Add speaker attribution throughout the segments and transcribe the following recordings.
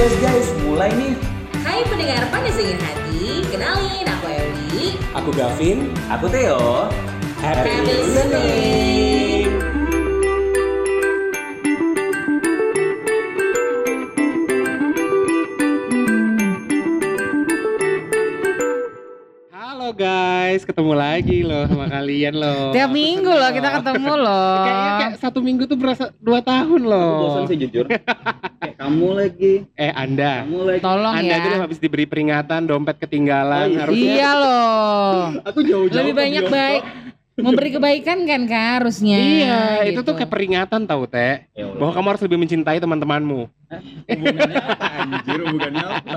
Speaker 1: Guys, guys, mulai nih.
Speaker 2: Hai pendengar Panas Dingin Hati, kenalin aku Ewi.
Speaker 1: Aku Gavin, aku Theo. Happy,
Speaker 2: Happy
Speaker 1: listening.
Speaker 3: Halo guys, ketemu lagi loh sama kalian loh.
Speaker 4: Tiap minggu loh kita ketemu loh.
Speaker 3: Kayaknya kayak satu minggu tuh berasa dua tahun
Speaker 5: Aku
Speaker 3: loh.
Speaker 5: bosan sih jujur. Kamu lagi,
Speaker 3: Eh Anda,
Speaker 5: kamu lagi.
Speaker 4: Tolong
Speaker 3: Anda
Speaker 4: ya.
Speaker 3: itu habis diberi peringatan dompet ketinggalan.
Speaker 5: Oh, iya.
Speaker 3: Harusnya
Speaker 4: Iya loh.
Speaker 5: Aku jauh-jauh.
Speaker 4: Lebih banyak baik memberi kebaikan kan kak harusnya.
Speaker 3: Iya, itu
Speaker 4: gitu.
Speaker 3: tuh kayak peringatan tahu teh
Speaker 5: Ya
Speaker 3: bahwa kamu harus lebih mencintai teman-temanmu.
Speaker 5: Hubungannya apa anjir? Hubungannya apa?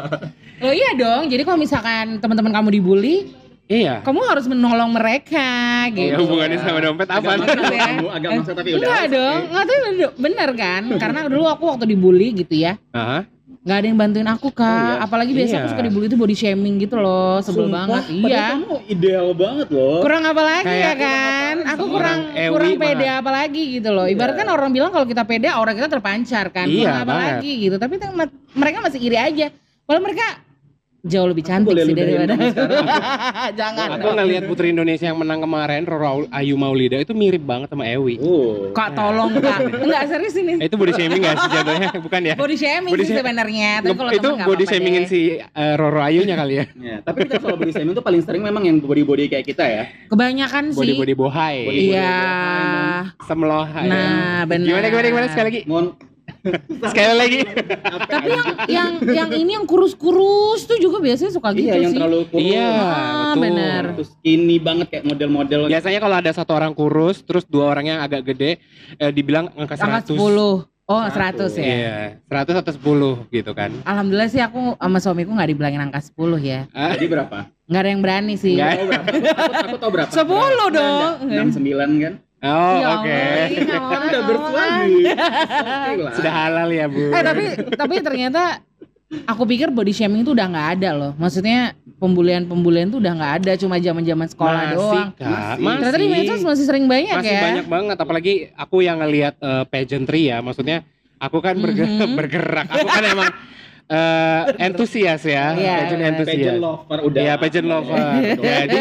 Speaker 4: Oh iya dong. Jadi kalau misalkan teman-teman kamu dibully,
Speaker 3: Iya.
Speaker 4: kamu harus menolong mereka gitu.
Speaker 3: Iya, hubungannya sama dompet apa?
Speaker 5: Agak maksa
Speaker 4: Ya.
Speaker 5: agak tapi udah.
Speaker 4: Enggak dong, nggak tahu bener- bener kan? Karena dulu aku waktu dibully gitu ya,
Speaker 3: Hah?
Speaker 4: nggak ada yang bantuin aku kak.
Speaker 5: Oh, iya?
Speaker 4: Apalagi biasa aku
Speaker 3: Iya.
Speaker 4: suka dibully itu body shaming gitu loh, sebel
Speaker 5: Sumpah,
Speaker 4: banget. Iya.
Speaker 5: Kamu ideal banget loh.
Speaker 4: Kurang apa lagi
Speaker 3: Kayak-
Speaker 4: ya kan? Aku kurang
Speaker 3: orang Ewi
Speaker 4: kurang
Speaker 3: malah.
Speaker 4: pede apa lagi gitu loh. Ibarat kan orang bilang kalau kita pede, aura kita terpancar kan.
Speaker 3: Iya,
Speaker 4: kurang apa
Speaker 3: banget.
Speaker 4: lagi gitu. Tapi tuh mereka masih iri aja. Kalau mereka jauh lebih cantik
Speaker 5: boleh
Speaker 4: sih daripada. Jangan.
Speaker 3: Aku ngelihat Putri Indonesia yang menang kemarin, Roro Ayu Maulida itu mirip banget sama Ewi.
Speaker 5: Uh.
Speaker 4: Kak tolong kak. Enggak serius ini.
Speaker 3: Itu body shaming gak sih jatuhnya? Bukan ya?
Speaker 4: Body shaming
Speaker 3: Body
Speaker 4: sih sebenarnya. Tapi
Speaker 3: Nge-
Speaker 4: kalau
Speaker 3: itu body shamingin si eh, Roro Ayunya kali ya.
Speaker 5: Ya, tapi kita soal body shaming tuh paling sering memang yang body-body kayak kita ya.
Speaker 4: Kebanyakan sih.
Speaker 3: Body-body bohai.
Speaker 5: Body-
Speaker 4: Iya.
Speaker 3: Semlohai.
Speaker 4: Nah, benar.
Speaker 3: Gimana gimana gimana sekali lagi?
Speaker 5: Mohon
Speaker 3: Sekali lagi.
Speaker 4: Tapi yang yang yang ini yang kurus-kurus tuh juga biasanya suka gitu
Speaker 5: iya yang
Speaker 4: sih.
Speaker 5: terlalu kurus.
Speaker 3: Iya,
Speaker 4: Ah,
Speaker 3: betul.
Speaker 4: benar.
Speaker 5: Terus skinny banget kayak model-model.
Speaker 3: Biasanya kalau ada satu orang kurus, terus dua orang yang agak gede, eh, dibilang angka 100.
Speaker 4: Angka 10. Oh, 100 ya.
Speaker 3: Iya, 100 atau 10 gitu kan.
Speaker 4: Alhamdulillah sih aku sama suamiku nggak dibilangin angka 10 ya.
Speaker 3: Ah,
Speaker 5: Jadi berapa?
Speaker 4: Nggak ada yang berani sih.
Speaker 3: Nggak.
Speaker 5: Aku, aku tahu berapa?
Speaker 4: 10 dong.
Speaker 5: 69 kan?
Speaker 3: Oh,
Speaker 4: Ya
Speaker 3: oke.
Speaker 4: Allah, ini
Speaker 5: Kan udah bersuami. Oke lah.
Speaker 3: Sudah halal ya, Bu.
Speaker 4: Eh tapi tapi ternyata aku pikir body shaming itu udah nggak ada loh. Maksudnya pembulian-pembulian tuh udah nggak ada, cuma zaman-zaman sekolah
Speaker 3: masih,
Speaker 4: doang.
Speaker 3: Kak.
Speaker 5: Masih.
Speaker 3: Masih.
Speaker 4: Ternyata di medsos masih sering banyak
Speaker 3: masih
Speaker 4: ya.
Speaker 3: banyak banget apalagi aku yang ngelihat eh, pageantry ya maksudnya aku kan berge-
Speaker 4: Mhm.
Speaker 3: bergerak aku kan emang eh, entusias ya
Speaker 4: Iya.
Speaker 3: pageant entusias
Speaker 5: Pageant lover udah.
Speaker 3: Iya pageant lover. Jadi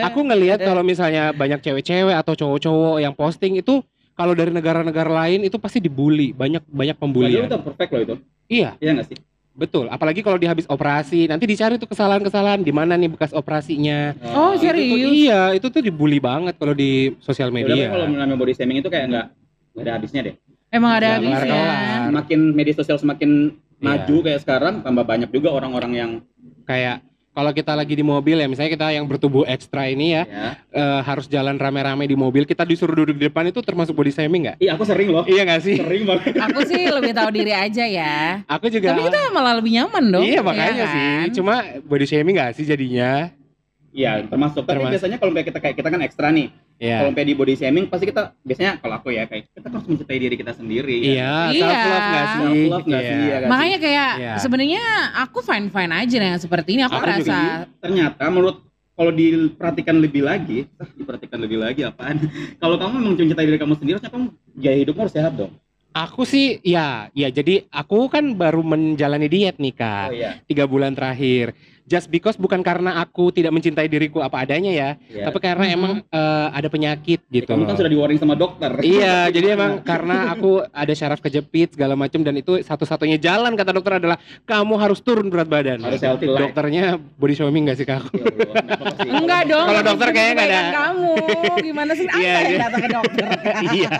Speaker 3: aku ngelihat kalau misalnya banyak cewek-cewek atau cowok-cowok yang posting itu kalau dari negara-negara lain itu pasti dibully, banyak banyak
Speaker 5: Padahal
Speaker 3: pembulian.
Speaker 5: itu perfect loh itu.
Speaker 3: Iya,
Speaker 5: Iya nggak sih?
Speaker 3: betul. Apalagi kalau dia habis operasi, nanti dicari tuh kesalahan-kesalahan di mana nih bekas operasinya.
Speaker 4: Oh,
Speaker 3: Itu tuh-
Speaker 4: serius?
Speaker 3: iya, itu tuh dibully banget kalau di sosial
Speaker 5: Ya udah,
Speaker 3: media.
Speaker 5: kalau namanya body shaming itu kayak nggak nggak ada habisnya deh.
Speaker 4: Emang ada habisnya.
Speaker 5: Semakin media sosial semakin
Speaker 3: Iya.
Speaker 5: Maju kayak sekarang, tambah banyak juga orang-orang yang
Speaker 3: Kayak kalau kita lagi di mobil ya, misalnya kita yang bertubuh ekstra ini ya,
Speaker 5: ya.
Speaker 3: eh, harus jalan rame-rame di mobil, kita disuruh duduk di depan itu termasuk body shaming nggak?
Speaker 5: Iya aku sering loh.
Speaker 3: Iya nggak sih?
Speaker 5: Sering banget.
Speaker 4: Aku sih lebih tahu diri aja ya.
Speaker 3: Aku juga.
Speaker 4: Tapi kita malah lebih nyaman dong.
Speaker 3: Iya makanya
Speaker 4: kan?
Speaker 3: sih, cuma body shaming gak sih jadinya?
Speaker 5: Iya termasuk. Tapi
Speaker 3: Termasuk.
Speaker 5: biasanya kalau kayak kita kayak kita kan ekstra nih. Kalau
Speaker 3: Iya.
Speaker 5: kayak di body shaming pasti kita biasanya kalau aku ya kayak kita harus mencintai diri kita sendiri.
Speaker 3: Iya,
Speaker 4: Iya.
Speaker 3: self love gak sih?
Speaker 5: Self love nggak sih?
Speaker 3: Iya.
Speaker 5: Iya kan?
Speaker 4: Makanya kayak
Speaker 3: Iya.
Speaker 4: sebenarnya aku fine fine aja dengan seperti ini. Aku,
Speaker 3: Aku
Speaker 4: merasa
Speaker 3: juga.
Speaker 5: Ternyata menurut kalau diperhatikan lebih lagi, ah, diperhatikan lebih lagi apaan? kalau kamu memang mencintai diri kamu sendiri, harusnya kamu gaya hidupmu harus sehat dong.
Speaker 3: Aku sih, ya, ya. Jadi aku kan baru menjalani diet nih kak,
Speaker 5: iya.
Speaker 3: tiga bulan terakhir. Just because bukan karena aku tidak mencintai diriku apa adanya ya,
Speaker 5: Iya.
Speaker 3: tapi karena emang eh, ada penyakit gitu.
Speaker 5: Kamu kan sudah di warning sama dokter.
Speaker 3: Iya, jadi emang karena aku ada syaraf kejepit segala macam dan itu satu-satunya jalan kata dokter adalah kamu harus turun berat badan.
Speaker 5: Harus healthy life.
Speaker 3: Dokternya body shaming gak sih kak?
Speaker 5: Ya
Speaker 4: enggak dong.
Speaker 3: Kalau dokter kayaknya nggak ada.
Speaker 4: Kamu gimana sih? Anda
Speaker 3: Iya,
Speaker 4: yang
Speaker 3: dia-
Speaker 4: datang ke dokter.
Speaker 3: Iya.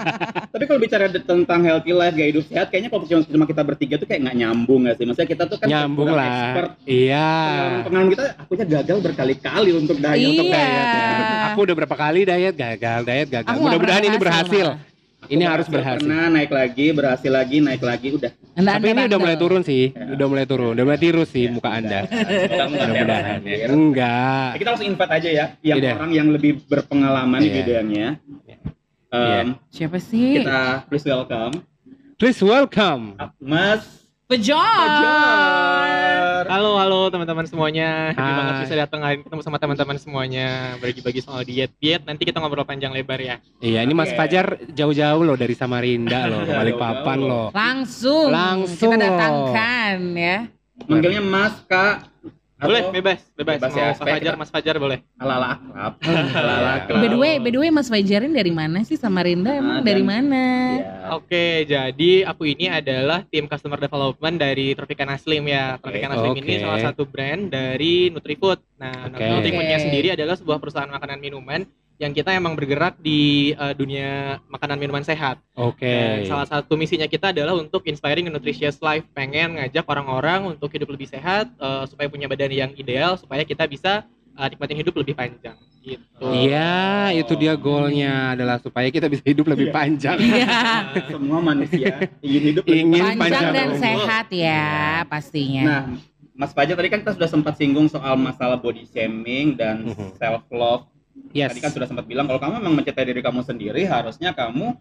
Speaker 5: Tapi kalau bicara tentang healthy life, gaya hidup sehat, kayaknya kalau cuma, kita bertiga tuh kayak nggak nyambung nggak sih? Maksudnya kita tuh kan
Speaker 3: Nyambung lah.
Speaker 5: expert.
Speaker 3: Iya.
Speaker 5: Pengalaman kita, aku aja gagal berkali-kali untuk diet.
Speaker 4: Iya.
Speaker 3: Untuk diet. ya. Aku udah berapa kali diet gagal, diet gagal.
Speaker 4: Aku
Speaker 3: Mudah-mudahan ini berhasil.
Speaker 4: berhasil,
Speaker 3: Ini harus berhasil.
Speaker 5: Pernah naik lagi, berhasil lagi, naik lagi, udah.
Speaker 4: Anda,
Speaker 3: Tapi ini udah mulai turun sih,
Speaker 5: Ya.
Speaker 3: udah mulai turun, udah mulai tirus sih
Speaker 5: Ya,
Speaker 3: muka Anda. Mudah-mudahan. ya. Enggak.
Speaker 5: Ya, kita langsung invite aja ya, yang
Speaker 3: Iya.
Speaker 5: orang yang lebih berpengalaman di
Speaker 3: Iya.
Speaker 5: bidangnya.
Speaker 3: Iya.
Speaker 5: Em,
Speaker 4: Siapa sih?
Speaker 5: Kita please welcome
Speaker 3: Please welcome
Speaker 5: Mas
Speaker 4: Bejar.
Speaker 6: Halo, halo teman-teman semuanya. Happy
Speaker 3: Hai.
Speaker 6: banget bisa datang hari ini ketemu sama teman-teman semuanya. Bagi-bagi soal diet. Diet nanti kita ngobrol panjang lebar ya.
Speaker 3: Iya, ini Mas. Fajar jauh-jauh loh dari Samarinda loh, balik papan loh.
Speaker 4: Langsung,
Speaker 3: Langsung
Speaker 4: kita
Speaker 3: loh.
Speaker 4: datangkan ya.
Speaker 5: Manggilnya Mas, Kak.
Speaker 6: Boleh, bebas, bebas.
Speaker 5: Bebas
Speaker 6: Mau
Speaker 5: ya, supaya
Speaker 6: Fajar,
Speaker 5: kita-
Speaker 6: Mas Fajar boleh.
Speaker 5: Ala-ala akrab. Ala-ala akrab.
Speaker 4: By the way, by the way Mas Fajarin dari mana sih Samarinda
Speaker 5: Ah,
Speaker 4: emang dari
Speaker 5: dan-
Speaker 4: mana?
Speaker 5: Iya.
Speaker 6: Oke, jadi aku ini adalah tim customer development dari Tropicana Slim ya. Tropicana Slim ini
Speaker 3: Oke.
Speaker 6: salah satu brand dari Nutrifood. Nah,
Speaker 3: Oke.
Speaker 6: Nutrifoodnya sendiri adalah sebuah perusahaan makanan minuman yang kita emang bergerak di eh, dunia makanan minuman sehat.
Speaker 3: Oke.
Speaker 6: Dan salah satu misinya kita adalah untuk inspiring a nutritious life, pengen ngajak orang-orang untuk hidup lebih sehat, eh, supaya punya badan yang ideal, supaya kita bisa eh, nikmatin hidup lebih panjang. Gitu.
Speaker 3: Iya, itu dia goalnya adalah supaya kita bisa hidup lebih
Speaker 5: Iya.
Speaker 3: panjang.
Speaker 4: Iya.
Speaker 5: Semua manusia ingin hidup lebih
Speaker 3: Ingin
Speaker 4: Panjang
Speaker 3: panjang
Speaker 4: dan
Speaker 3: umur.
Speaker 4: sehat ya pastinya.
Speaker 5: Nah, Mas Fajar tadi kan kita sudah sempat singgung soal masalah body shaming dan
Speaker 3: Mhm.
Speaker 5: self love.
Speaker 3: Yes.
Speaker 5: Tadi kan sudah sempat bilang kalau kamu memang mencintai diri kamu sendiri, harusnya kamu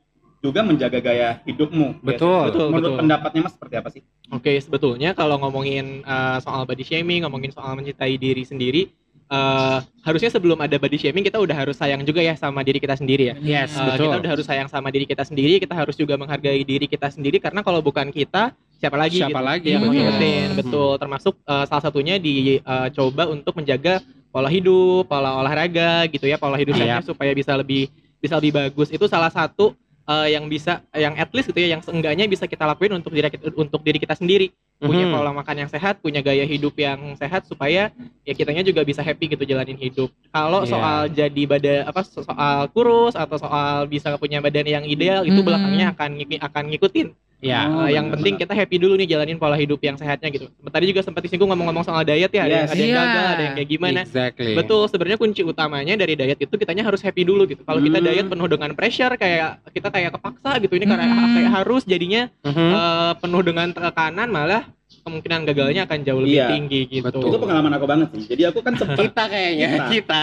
Speaker 5: juga menjaga gaya hidupmu.
Speaker 3: Betul.
Speaker 6: Betul,
Speaker 5: Menurut
Speaker 6: betul.
Speaker 5: pendapatnya Mas seperti apa sih?
Speaker 6: Oke, sebetulnya kalau ngomongin uh, soal body shaming, ngomongin soal mencintai diri sendiri, uh, harusnya sebelum ada body shaming kita udah harus sayang juga ya sama diri kita sendiri ya.
Speaker 3: Yes,
Speaker 6: Uh,
Speaker 3: betul.
Speaker 6: kita udah harus sayang sama diri kita sendiri, kita harus juga menghargai diri kita sendiri karena kalau bukan kita siapa lagi
Speaker 3: Siapa
Speaker 6: gitu
Speaker 3: lagi
Speaker 6: yang ngikutin
Speaker 3: Hmm.
Speaker 6: betul termasuk uh, salah satunya dicoba untuk menjaga pola hidup, pola olahraga gitu ya, pola hidup sehatnya supaya bisa lebih bisa lebih bagus. Itu salah satu uh, yang bisa yang at least gitu ya yang seenggaknya bisa kita lakuin untuk diri untuk diri kita sendiri punya
Speaker 3: Mhm.
Speaker 6: pola makan yang sehat, punya gaya hidup yang sehat supaya ya kitanya juga bisa happy gitu jalanin hidup. Kalau
Speaker 3: Iya.
Speaker 6: soal jadi badan apa so- soal kurus atau soal bisa punya badan yang ideal itu
Speaker 4: Mhm.
Speaker 6: belakangnya akan akan ngikutin.
Speaker 3: Ya.
Speaker 5: Oh,
Speaker 6: Uh, yang
Speaker 5: benar,
Speaker 6: penting
Speaker 5: benar.
Speaker 6: kita happy dulu nih jalanin pola hidup yang sehatnya gitu. Tadi juga sempat disinggung ngomong-ngomong soal diet ya, ada, yang,
Speaker 5: Yes.
Speaker 6: ada yang
Speaker 4: Iya.
Speaker 6: gagal, ada yang kayak gimana.
Speaker 3: Exactly.
Speaker 6: Betul, sebenarnya kunci utamanya dari diet itu kitanya harus happy dulu gitu. Kalau kita
Speaker 5: Hmm.
Speaker 6: diet penuh dengan pressure kayak kita kayak kepaksa gitu ini karena
Speaker 4: Hmm.
Speaker 6: kayak harus jadinya
Speaker 3: Mhm.
Speaker 6: eh, penuh dengan tekanan malah kemungkinan gagalnya akan jauh lebih
Speaker 5: Iya.
Speaker 6: tinggi gitu.
Speaker 3: Betul.
Speaker 5: Itu pengalaman aku banget sih. Jadi aku kan sempat
Speaker 3: kita kayaknya
Speaker 5: Kita.
Speaker 3: kita.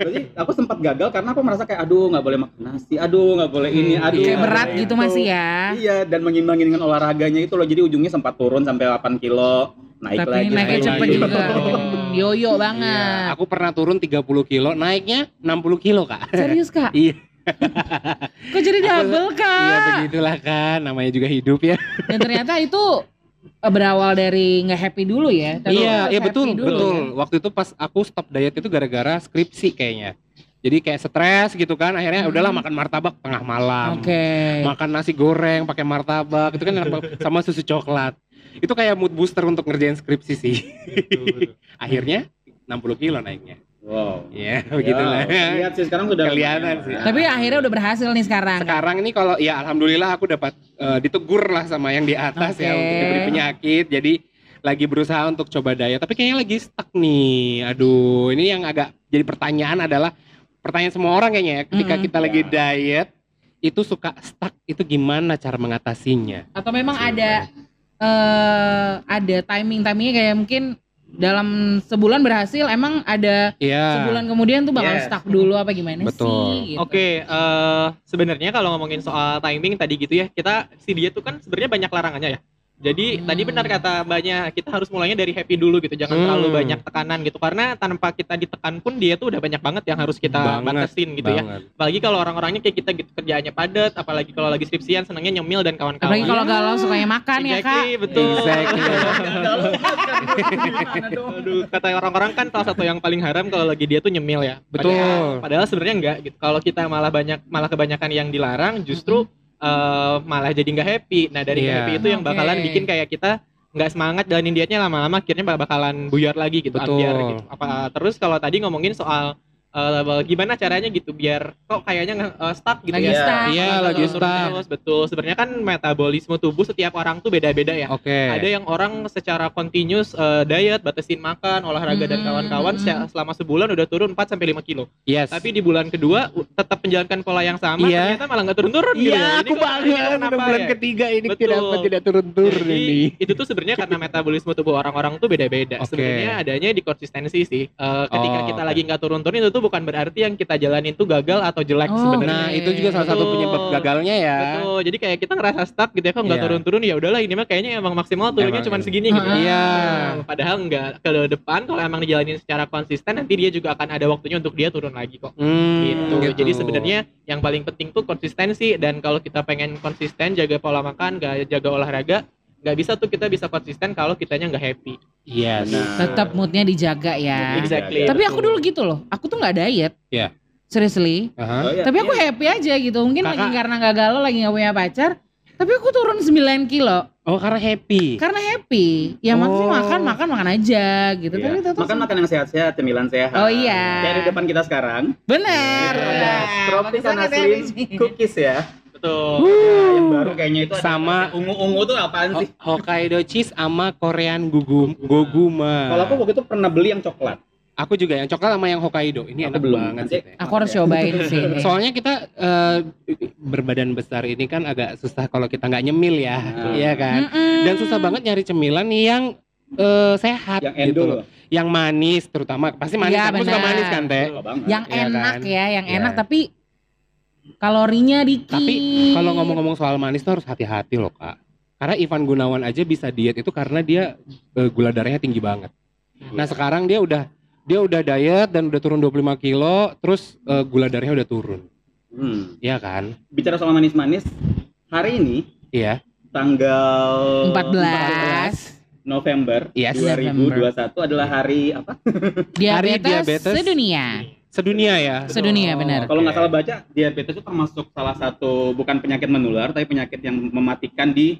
Speaker 5: Jadi aku sempat gagal karena aku merasa kayak aduh nggak boleh makan nasi, aduh nggak boleh ini,
Speaker 3: Hmm,
Speaker 5: aduh
Speaker 3: iya.
Speaker 4: Kayak
Speaker 5: nggak
Speaker 4: berat gitu
Speaker 5: itu.
Speaker 4: masih ya.
Speaker 5: Iya dan mengimbangi dengan olahraganya itu loh jadi ujungnya sempat turun sampai 8 kilo naik
Speaker 4: Tapi
Speaker 5: lagi
Speaker 4: naiknya
Speaker 5: naik
Speaker 4: cepet
Speaker 5: lagi.
Speaker 4: juga. Hmm, Yoyo banget.
Speaker 3: Iya, aku pernah turun 30 kilo, naiknya 60 kilo kak.
Speaker 4: Serius kak?
Speaker 3: Iya.
Speaker 4: Kok jadi double
Speaker 3: Iya
Speaker 4: kak?
Speaker 3: begitulah kan, namanya juga hidup ya.
Speaker 4: Dan ternyata itu eh, berawal dari nggak happy dulu ya? Tapi
Speaker 3: iya, iya betul,
Speaker 4: dulu
Speaker 3: betul.
Speaker 4: ya.
Speaker 3: Waktu itu pas aku stop diet itu gara-gara skripsi kayaknya. Jadi kayak stres gitu kan, akhirnya
Speaker 4: Hmm.
Speaker 3: udahlah makan martabak tengah malam.
Speaker 4: Oke.
Speaker 3: Makan nasi goreng pakai martabak, itu kan sama susu coklat. Itu kayak mood booster untuk ngerjain skripsi sih. akhirnya 60 kilo naiknya.
Speaker 5: Wow.
Speaker 3: Iya, begitulah.
Speaker 5: Ya, lihat sih sekarang sudah
Speaker 3: Kelihatan sih.
Speaker 4: Tapi akhirnya udah berhasil nih sekarang.
Speaker 3: Sekarang ini kalau ya alhamdulillah aku dapat eh, ditegur lah sama yang di atas ya
Speaker 4: Oke.
Speaker 3: untuk diberi penyakit. Jadi lagi berusaha untuk coba diet, tapi kayaknya lagi stuck nih. Aduh, ini yang agak jadi pertanyaan adalah pertanyaan semua orang kayaknya ya. Ketika
Speaker 4: Mm-mm.
Speaker 3: kita lagi
Speaker 5: Ya.
Speaker 3: diet itu suka stuck itu gimana cara mengatasinya?
Speaker 4: Atau memang ada eh ada timing timingnya kayak mungkin dalam sebulan berhasil emang ada
Speaker 3: Iya.
Speaker 4: sebulan kemudian tuh bakal
Speaker 5: Yes.
Speaker 4: stuck dulu apa gimana
Speaker 3: Betul.
Speaker 4: sih? Gitu.
Speaker 6: Oke, eh, sebenarnya kalau ngomongin soal timing tadi gitu ya, kita si diet tuh kan sebenarnya banyak larangannya ya. Jadi
Speaker 4: Hmm.
Speaker 6: tadi benar kata banyak kita harus mulainya dari happy dulu gitu, jangan
Speaker 3: Hmm.
Speaker 6: terlalu banyak tekanan gitu karena tanpa kita ditekan pun dia tuh udah banyak banget yang harus kita
Speaker 3: Banget,
Speaker 6: batasin gitu ya.
Speaker 3: Banget.
Speaker 6: Apalagi kalau orang-orangnya kayak kita gitu kerjaannya padat, apalagi kalau lagi skripsian senangnya nyemil dan kawan-kawan.
Speaker 4: Apalagi kalau galau sukanya makan ya kak.
Speaker 6: Betul.
Speaker 3: Exactly.
Speaker 6: Aduh, kata orang-orang kan salah satu yang paling haram kalau lagi dia tuh nyemil ya.
Speaker 3: Betul.
Speaker 6: Padahal, padahal sebenarnya enggak gitu. Kalau kita malah banyak malah kebanyakan yang dilarang justru eh, malah jadi nggak happy. Nah, dari
Speaker 3: Iya.
Speaker 6: happy itu yang bakalan bikin kayak kita nggak semangat jalanin dietnya lama-lama akhirnya bak- bakalan buyar lagi gitu
Speaker 3: Betul.
Speaker 6: ambiar gitu. Apa terus kalau tadi ngomongin soal eh, gimana caranya gitu biar kok kayaknya eh, stuck gitu
Speaker 4: Lagi
Speaker 6: ya.
Speaker 4: stuck.
Speaker 3: Iya,
Speaker 6: Turun
Speaker 3: lagi stuck.
Speaker 6: terus, betul. Sebenarnya kan metabolisme tubuh setiap orang tuh beda-beda ya.
Speaker 3: Oke.
Speaker 6: Ada yang orang secara continuous eh, diet, batasin makan, olahraga dan
Speaker 4: Hmm,
Speaker 6: kawan-kawan
Speaker 4: hmm.
Speaker 6: se- selama sebulan udah turun 4 sampai 5 kilo.
Speaker 3: Yes.
Speaker 6: Tapi di bulan kedua tetap menjalankan pola yang sama,
Speaker 3: Iya.
Speaker 6: ternyata malah nggak turun-turun gitu.
Speaker 3: Iya,
Speaker 6: ya.
Speaker 3: Aku banget. Udah bulan
Speaker 6: ya?
Speaker 3: ketiga ini
Speaker 6: Betul.
Speaker 3: kenapa tidak turun-turun ini?
Speaker 6: itu tuh sebenarnya karena metabolisme tubuh orang-orang tuh beda-beda.
Speaker 3: Oke.
Speaker 6: Sebenarnya adanya di konsistensi sih. Eh, ketika
Speaker 3: Oh,
Speaker 6: kita
Speaker 3: oke.
Speaker 6: lagi nggak turun-turun itu tuh tuh bukan berarti yang kita jalanin tuh gagal atau jelek
Speaker 4: Oh,
Speaker 6: sebenarnya.
Speaker 3: Nah, itu juga salah satu penyebab gagalnya ya.
Speaker 6: Betul. Jadi kayak kita ngerasa stuck gitu ya kok nggak
Speaker 3: Iya.
Speaker 6: turun-turun ya udahlah ini mah kayaknya emang maksimal turunnya cuma
Speaker 3: ini.
Speaker 6: segini gitu.
Speaker 3: Iya.
Speaker 6: Nah, padahal enggak ke depan kalau emang dijalanin secara konsisten nanti dia juga akan ada waktunya untuk dia turun lagi kok.
Speaker 3: Hmm,
Speaker 6: Gitu. Jadi sebenarnya yang paling penting tuh konsistensi dan kalau kita pengen konsisten jaga pola makan, gak jaga olahraga, nggak bisa tuh kita bisa konsisten kalau kitanya nggak happy.
Speaker 3: Yes.
Speaker 5: Nah.
Speaker 4: Tetap moodnya dijaga ya.
Speaker 6: Exactly.
Speaker 4: Tapi aku dulu gitu loh. Aku tuh nggak diet.
Speaker 3: Iya.
Speaker 4: Seriously.
Speaker 3: Aha.
Speaker 5: Oh, iya.
Speaker 4: Tapi aku happy aja gitu. Mungkin
Speaker 3: Kakak-
Speaker 4: lagi karena nggak galau, lagi nggak punya pacar. Tapi aku turun 9 kilo
Speaker 3: Oh, karena happy.
Speaker 4: karena happy. Ya maksudnya
Speaker 3: Oh.
Speaker 4: makan makan makan aja gitu.
Speaker 5: Iya.
Speaker 4: Tapi tetap
Speaker 5: makan makan yang sehat-sehat, cemilan sehat.
Speaker 4: Oh iya.
Speaker 5: Di depan kita sekarang. Iya.
Speaker 4: ada
Speaker 5: Naslim
Speaker 4: di sini.
Speaker 5: cookies ya.
Speaker 6: Betul.
Speaker 5: Nah, yang baru kayaknya itu
Speaker 3: Sama-
Speaker 5: ungu-ungu tuh apaan sih?
Speaker 3: Ho- Hokkaido cheese sama Korean gugum goguma.
Speaker 5: Kalau aku waktu itu pernah beli yang coklat.
Speaker 3: Aku juga yang coklat sama yang Hokkaido. Ini
Speaker 5: Aku
Speaker 3: enak
Speaker 5: belum.
Speaker 3: banget sih.
Speaker 4: Aku harus cobain sih.
Speaker 3: Soalnya kita eh, berbadan besar ini kan agak susah kalau kita nggak nyemil ya,
Speaker 5: Nah.
Speaker 3: iya kan?
Speaker 4: Mm-mm.
Speaker 3: Dan susah banget nyari cemilan yang eh, sehat
Speaker 5: Yang
Speaker 3: gitu loh. Yang manis terutama pasti manis.
Speaker 4: Iya,
Speaker 3: Kamu suka manis kan, Teh?
Speaker 4: Yang
Speaker 3: Iya
Speaker 4: enak
Speaker 3: kan?
Speaker 4: ya, yang
Speaker 3: Iya.
Speaker 4: enak tapi kalorinya dikit.
Speaker 3: Tapi Kalau ngomong-ngomong soal manis tuh harus hati-hati loh, Kak. Karena Ivan Gunawan aja bisa diet itu karena dia eh, gula darahnya tinggi banget. Nah, sekarang dia udah dia udah diet dan udah turun 25 kilo, terus eh, gula darahnya udah turun.
Speaker 5: Hmm.
Speaker 3: Iya kan?
Speaker 5: Bicara soal manis-manis, hari ini
Speaker 3: Iya.
Speaker 5: tanggal
Speaker 4: 14
Speaker 5: November
Speaker 3: Yes.
Speaker 5: 2021 adalah hari apa?
Speaker 4: diabetes,
Speaker 3: diabetes.
Speaker 4: sedunia.
Speaker 3: Sedunia ya.
Speaker 4: Sedunia benar.
Speaker 5: Kalau nggak salah baca, diabetes itu termasuk salah satu bukan penyakit menular, tapi penyakit yang mematikan di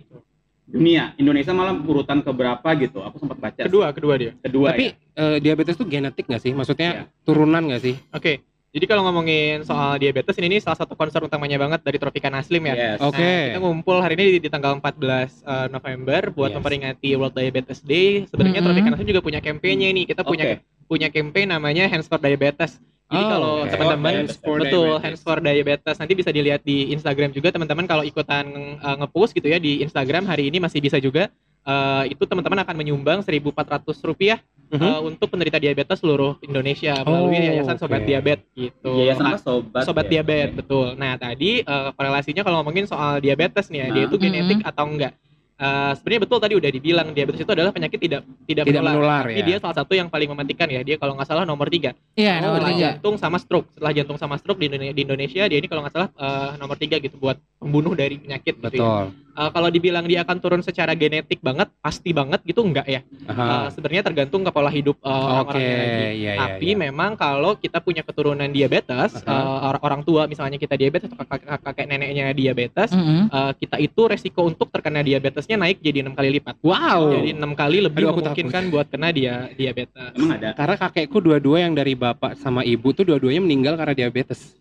Speaker 5: dunia. Indonesia malah urutan keberapa gitu. Aku sempat baca.
Speaker 6: Kedua,
Speaker 5: sih.
Speaker 6: kedua dia.
Speaker 5: Kedua
Speaker 3: Tapi
Speaker 5: ya.
Speaker 3: eh, diabetes tuh genetik gak sih? Maksudnya
Speaker 5: Iya.
Speaker 3: turunan gak sih?
Speaker 6: Oke. Jadi kalau ngomongin soal diabetes ini, ini salah satu concern utamanya banget dari Tropika Naslim ya.
Speaker 5: Yes.
Speaker 3: Oke.
Speaker 6: Nah, kita ngumpul hari ini di, di tanggal 14 eh, November buat
Speaker 3: Yes.
Speaker 6: memperingati World Diabetes Day. Sebenarnya
Speaker 4: Mm-mm.
Speaker 6: Tropika Naslim juga punya campaign-nya ini. Kita punya
Speaker 5: Oke.
Speaker 6: punya campaign namanya Hands for Diabetes. Jadi
Speaker 3: Oh,
Speaker 6: kalau
Speaker 3: oke.
Speaker 6: teman-teman
Speaker 3: for
Speaker 6: betul
Speaker 3: Diabetes.
Speaker 6: Hands for Diabetes nanti bisa dilihat di Instagram juga teman-teman kalau ikutan eh, nge-post gitu ya di Instagram hari ini masih bisa juga Eh, itu teman-teman akan menyumbang 1.400 rupiah
Speaker 3: Mhm.
Speaker 6: eh, untuk penderita diabetes seluruh Indonesia melalui
Speaker 3: Oh,
Speaker 6: Yayasan Sobat. Diabetes gitu.
Speaker 5: Yayasan
Speaker 6: Nah,
Speaker 5: sobat?
Speaker 6: Sobat
Speaker 5: ya?
Speaker 6: diabetes betul. Nah tadi eh, korelasinya kalau ngomongin soal diabetes nih ya, dia
Speaker 5: Nah.
Speaker 6: itu genetik atau enggak? Eh, Sebenarnya betul tadi udah dibilang diabetes itu adalah penyakit tidak tidak,
Speaker 3: Tidak menular
Speaker 6: Tapi
Speaker 3: ya.
Speaker 6: dia salah satu yang paling mematikan ya. Dia kalau nggak salah nomor tiga.
Speaker 4: Iya,
Speaker 3: Oh,
Speaker 4: nomor tiga.
Speaker 6: jantung sama stroke. Setelah jantung sama stroke di Indonesia, di Indonesia dia ini kalau nggak salah eh, nomor tiga gitu buat pembunuh dari penyakit gitu ya. Eh, kalau dibilang dia akan turun secara genetik banget, pasti banget gitu enggak ya? Eh, Sebenarnya tergantung ke pola hidup eh,
Speaker 3: Oke,
Speaker 6: orang-orangnya lagi.
Speaker 3: iya iya.
Speaker 6: Tapi
Speaker 3: iya.
Speaker 6: memang kalau kita punya keturunan diabetes, eh, or- orang tua misalnya kita diabetes atau kakak, kakek neneknya diabetes,
Speaker 4: Mm-mm.
Speaker 6: eh, kita itu resiko untuk terkena diabetesnya naik jadi enam kali lipat.
Speaker 3: Wow.
Speaker 6: Jadi enam kali lebih
Speaker 3: Aduh, aku
Speaker 6: memungkinkan buat kena dia diabetes.
Speaker 5: Emang ada
Speaker 3: Karena kakekku dua-dua yang dari bapak sama ibu tuh dua-duanya meninggal karena diabetes.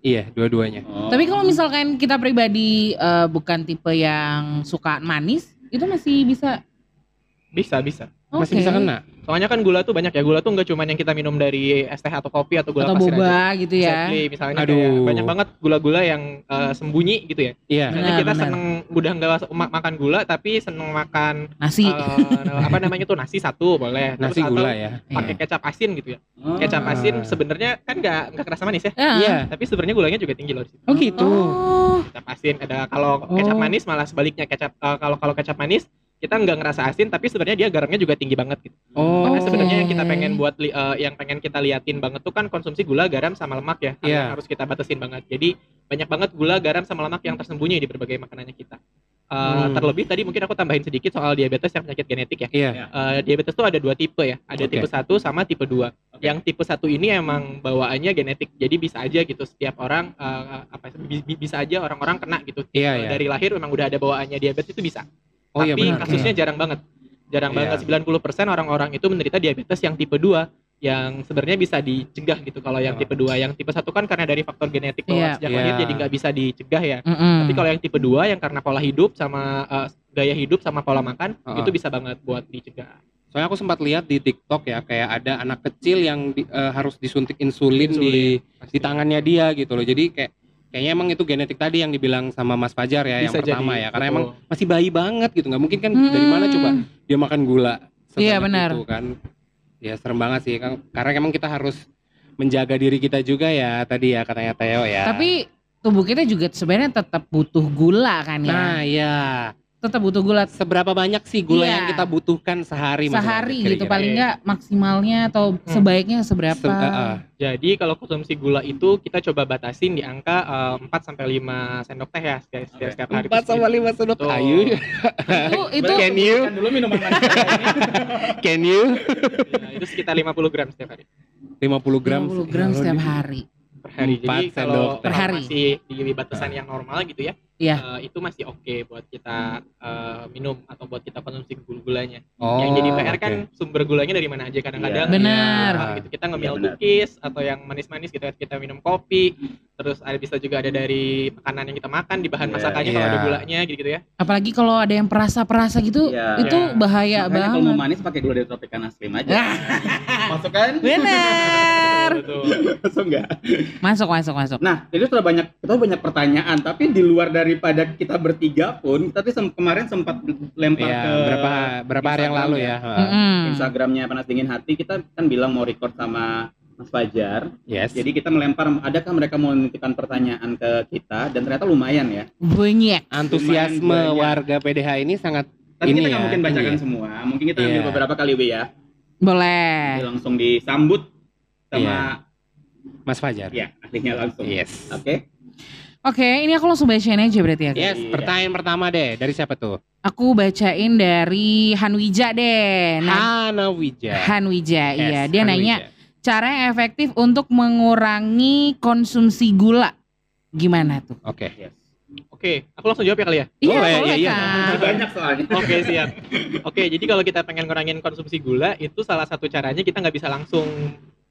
Speaker 3: Iya, dua-duanya.
Speaker 5: Oh.
Speaker 4: Tapi kalau misalkan kita pribadi eh, bukan tipe yang suka manis, itu masih bisa.
Speaker 6: Bisa bisa.
Speaker 3: Masih
Speaker 4: Oke.
Speaker 3: bisa kena.
Speaker 6: Soalnya kan gula tuh banyak ya. Gula tuh nggak cuma yang kita minum dari es teh atau kopi atau gula
Speaker 4: atau
Speaker 6: pasir aja.
Speaker 4: boba gitu ya.
Speaker 6: Exactly. Misalnya
Speaker 3: Aduh.
Speaker 6: kayak banyak banget gula-gula yang eh, sembunyi gitu ya.
Speaker 3: Iya.
Speaker 4: Benar,
Speaker 6: Misalnya kita
Speaker 4: benar.
Speaker 6: seneng udah nggak ma- makan gula tapi seneng makan
Speaker 4: Nasi.
Speaker 6: eh, apa namanya tuh nasi satu boleh. Terus
Speaker 3: Nasi
Speaker 6: atau
Speaker 3: gula ya.
Speaker 6: Pakai
Speaker 4: Iya.
Speaker 6: kecap asin gitu ya.
Speaker 5: Oh.
Speaker 6: Kecap asin sebenarnya kan nggak nggak kerasa manis ya.
Speaker 3: Iya.
Speaker 6: Tapi sebenarnya gulanya juga tinggi loh. di situ.
Speaker 3: Oh gitu.
Speaker 4: Oh.
Speaker 6: Kecap asin ada kalau kecap
Speaker 3: Oh.
Speaker 6: manis malah sebaliknya kecap eh, kalau kalau kecap manis kita nggak ngerasa asin tapi sebenarnya dia garamnya juga tinggi banget gitu.
Speaker 3: Oh.
Speaker 6: Karena sebenarnya yang kita pengen buat li- eh, yang pengen kita liatin banget tuh kan konsumsi gula, garam sama lemak ya.
Speaker 3: Iya.
Speaker 6: yang harus kita batasin banget. Jadi banyak banget gula, garam sama lemak yang tersembunyi di berbagai makanannya kita. Eh,
Speaker 3: Hmm.
Speaker 6: Terlebih tadi mungkin aku tambahin sedikit soal diabetes yang penyakit genetik ya.
Speaker 3: Iya.
Speaker 6: Eh, diabetes tuh ada dua tipe ya. Ada
Speaker 3: Oke.
Speaker 6: tipe 1 sama tipe 2.
Speaker 5: Oke.
Speaker 6: Yang tipe 1 ini emang bawaannya genetik. Jadi bisa aja gitu setiap orang eh, apa bi- bi- bisa aja orang-orang kena gitu.
Speaker 3: Iya,
Speaker 6: Eh,
Speaker 3: iya.
Speaker 6: Dari lahir memang udah ada bawaannya diabetes itu bisa.
Speaker 3: Oh iya
Speaker 6: Tapi
Speaker 3: benar.
Speaker 6: kasusnya jarang banget. Jarang
Speaker 3: Iya.
Speaker 6: banget 90% orang-orang itu menderita diabetes yang tipe 2 yang sebenarnya bisa dicegah gitu kalau yang
Speaker 3: Oh.
Speaker 6: tipe 2 yang tipe 1 kan karena dari faktor genetik
Speaker 4: Iya.
Speaker 6: bawaan sejak
Speaker 3: Iya.
Speaker 6: lahir jadi nggak bisa dicegah ya
Speaker 4: Mm-mm.
Speaker 6: tapi kalau yang tipe 2 yang karena pola hidup sama eh, gaya hidup sama pola makan
Speaker 3: Oh.
Speaker 6: itu bisa banget buat dicegah
Speaker 3: Soalnya aku sempat lihat di TikTok ya kayak ada anak kecil yang di- eh, harus disuntik insulin, di
Speaker 6: Pasti.
Speaker 3: di tangannya dia gitu loh. Jadi kayak kayaknya emang itu genetik tadi yang dibilang sama Mas Fajar ya
Speaker 6: Bisa
Speaker 3: yang pertama
Speaker 6: jadi,
Speaker 3: ya. Karena
Speaker 6: betul.
Speaker 3: emang masih bayi banget gitu. nggak mungkin kan dari mana coba
Speaker 4: Hmm.
Speaker 3: dia makan gula
Speaker 4: Iya, benar.
Speaker 3: itu kan. Ya serem banget sih kan. Karena emang kita harus menjaga diri kita juga ya tadi ya katanya Theo ya.
Speaker 4: Tapi tubuh kita juga sebenarnya tetap butuh gula kan ya.
Speaker 3: nah ya
Speaker 4: Tetap butuh gula
Speaker 3: seberapa banyak sih gula
Speaker 4: Iya.
Speaker 3: yang kita butuhkan sehari
Speaker 4: sehari
Speaker 3: David,
Speaker 4: gitu
Speaker 3: kira-kira?
Speaker 4: paling enggak maksimalnya atau sebaiknya seberapa?
Speaker 3: Se- uh, uh.
Speaker 6: Jadi kalau konsumsi gula itu kita coba batasin di angka eh, 4 sampai 5 sendok teh ya setiap, setiap,
Speaker 5: Oke.
Speaker 6: setiap hari.
Speaker 3: Empat
Speaker 6: itu
Speaker 3: sama
Speaker 6: sedikit.
Speaker 3: lima sendok
Speaker 6: Betul.
Speaker 3: ayu.
Speaker 4: Itu itu
Speaker 3: Can you?
Speaker 5: Dulu minuman.
Speaker 3: Can you?
Speaker 6: Ya, itu sekitar 50 gram setiap hari
Speaker 3: 50 gram.
Speaker 4: 50 gram setiap hari.
Speaker 6: per hari. Jadi
Speaker 3: sendok
Speaker 6: kalau
Speaker 3: teh.
Speaker 4: Per hari.
Speaker 6: masih di batasan yang normal gitu ya,
Speaker 4: Iya.
Speaker 6: eh, itu masih oke buat kita eh, minum atau buat kita konsumsi gula-gulanya.
Speaker 3: Oh,
Speaker 6: yang jadi PR
Speaker 3: oke.
Speaker 6: kan sumber gulanya dari mana aja kadang-kadang.
Speaker 5: Iya.
Speaker 4: Benar.
Speaker 6: Apa gitu kita ngemil
Speaker 5: Iya, benar.
Speaker 6: cookies atau yang manis-manis gitu ya, kita minum kopi. Terus ada bisa juga ada dari makanan yang kita makan di bahan
Speaker 5: Iya.
Speaker 6: masakannya kalau
Speaker 3: Iya.
Speaker 6: ada gulanya gitu, ya.
Speaker 4: Apalagi kalau ada yang perasa-perasa gitu,
Speaker 5: Iya.
Speaker 4: itu
Speaker 6: Iya.
Speaker 4: bahaya
Speaker 5: Makanya kalau mau
Speaker 4: banget.
Speaker 5: manis pakai gula dari Tropicana Slim aja.
Speaker 4: Nah.
Speaker 5: Masuk kan?
Speaker 4: Benar.
Speaker 6: Betul.
Speaker 5: Masuk enggak?
Speaker 4: Masuk, masuk, masuk.
Speaker 5: Nah, jadi sudah banyak kita banyak pertanyaan, tapi di luar daripada kita bertiga pun, kita tuh sem- kemarin sempat lempar
Speaker 3: Iya,
Speaker 5: ke
Speaker 3: berapa berapa hari yang lalu ya.
Speaker 4: Mm-mm.
Speaker 5: Instagramnya Panas Dingin Hati, kita kan bilang mau record sama Mas Fajar.
Speaker 3: Yes.
Speaker 5: Jadi kita melempar, adakah mereka mau menitipkan pertanyaan ke kita? Dan ternyata lumayan ya.
Speaker 4: Banyak.
Speaker 3: antusiasme
Speaker 5: lumayan
Speaker 3: warga PDH ini sangat
Speaker 5: Tapi
Speaker 3: Ini
Speaker 5: kita
Speaker 3: ya,
Speaker 5: nggak mungkin bacakan
Speaker 3: tinggi.
Speaker 5: semua. Mungkin kita
Speaker 3: Iya.
Speaker 5: ambil beberapa kali ya. Jadi
Speaker 4: Boleh.
Speaker 5: langsung disambut sama
Speaker 3: Iya. Mas Fajar.
Speaker 5: ya ahlinya langsung.
Speaker 3: Yes.
Speaker 5: Oke.
Speaker 4: Oke, ini aku langsung bacain aja berarti ya. Kak?
Speaker 3: Yes,
Speaker 5: Iya.
Speaker 3: pertanyaan pertama deh dari siapa tuh?
Speaker 4: Aku bacain dari Hanwija deh. Nah,
Speaker 3: Hana Wija.
Speaker 4: Hanwija, iya.
Speaker 3: Yes,
Speaker 4: Dia
Speaker 3: Hana
Speaker 4: nanya, cara yang efektif untuk mengurangi konsumsi gula. Gimana tuh?
Speaker 3: Oke.
Speaker 5: Yes.
Speaker 6: Oke, aku langsung jawab ya kali ya.
Speaker 4: Iya,
Speaker 3: Boleh,
Speaker 4: boleh,
Speaker 3: iya, iya.
Speaker 5: Banyak soalnya.
Speaker 6: Oke siap. Oke jadi kalau kita pengen ngurangin konsumsi gula itu salah satu caranya kita nggak bisa langsung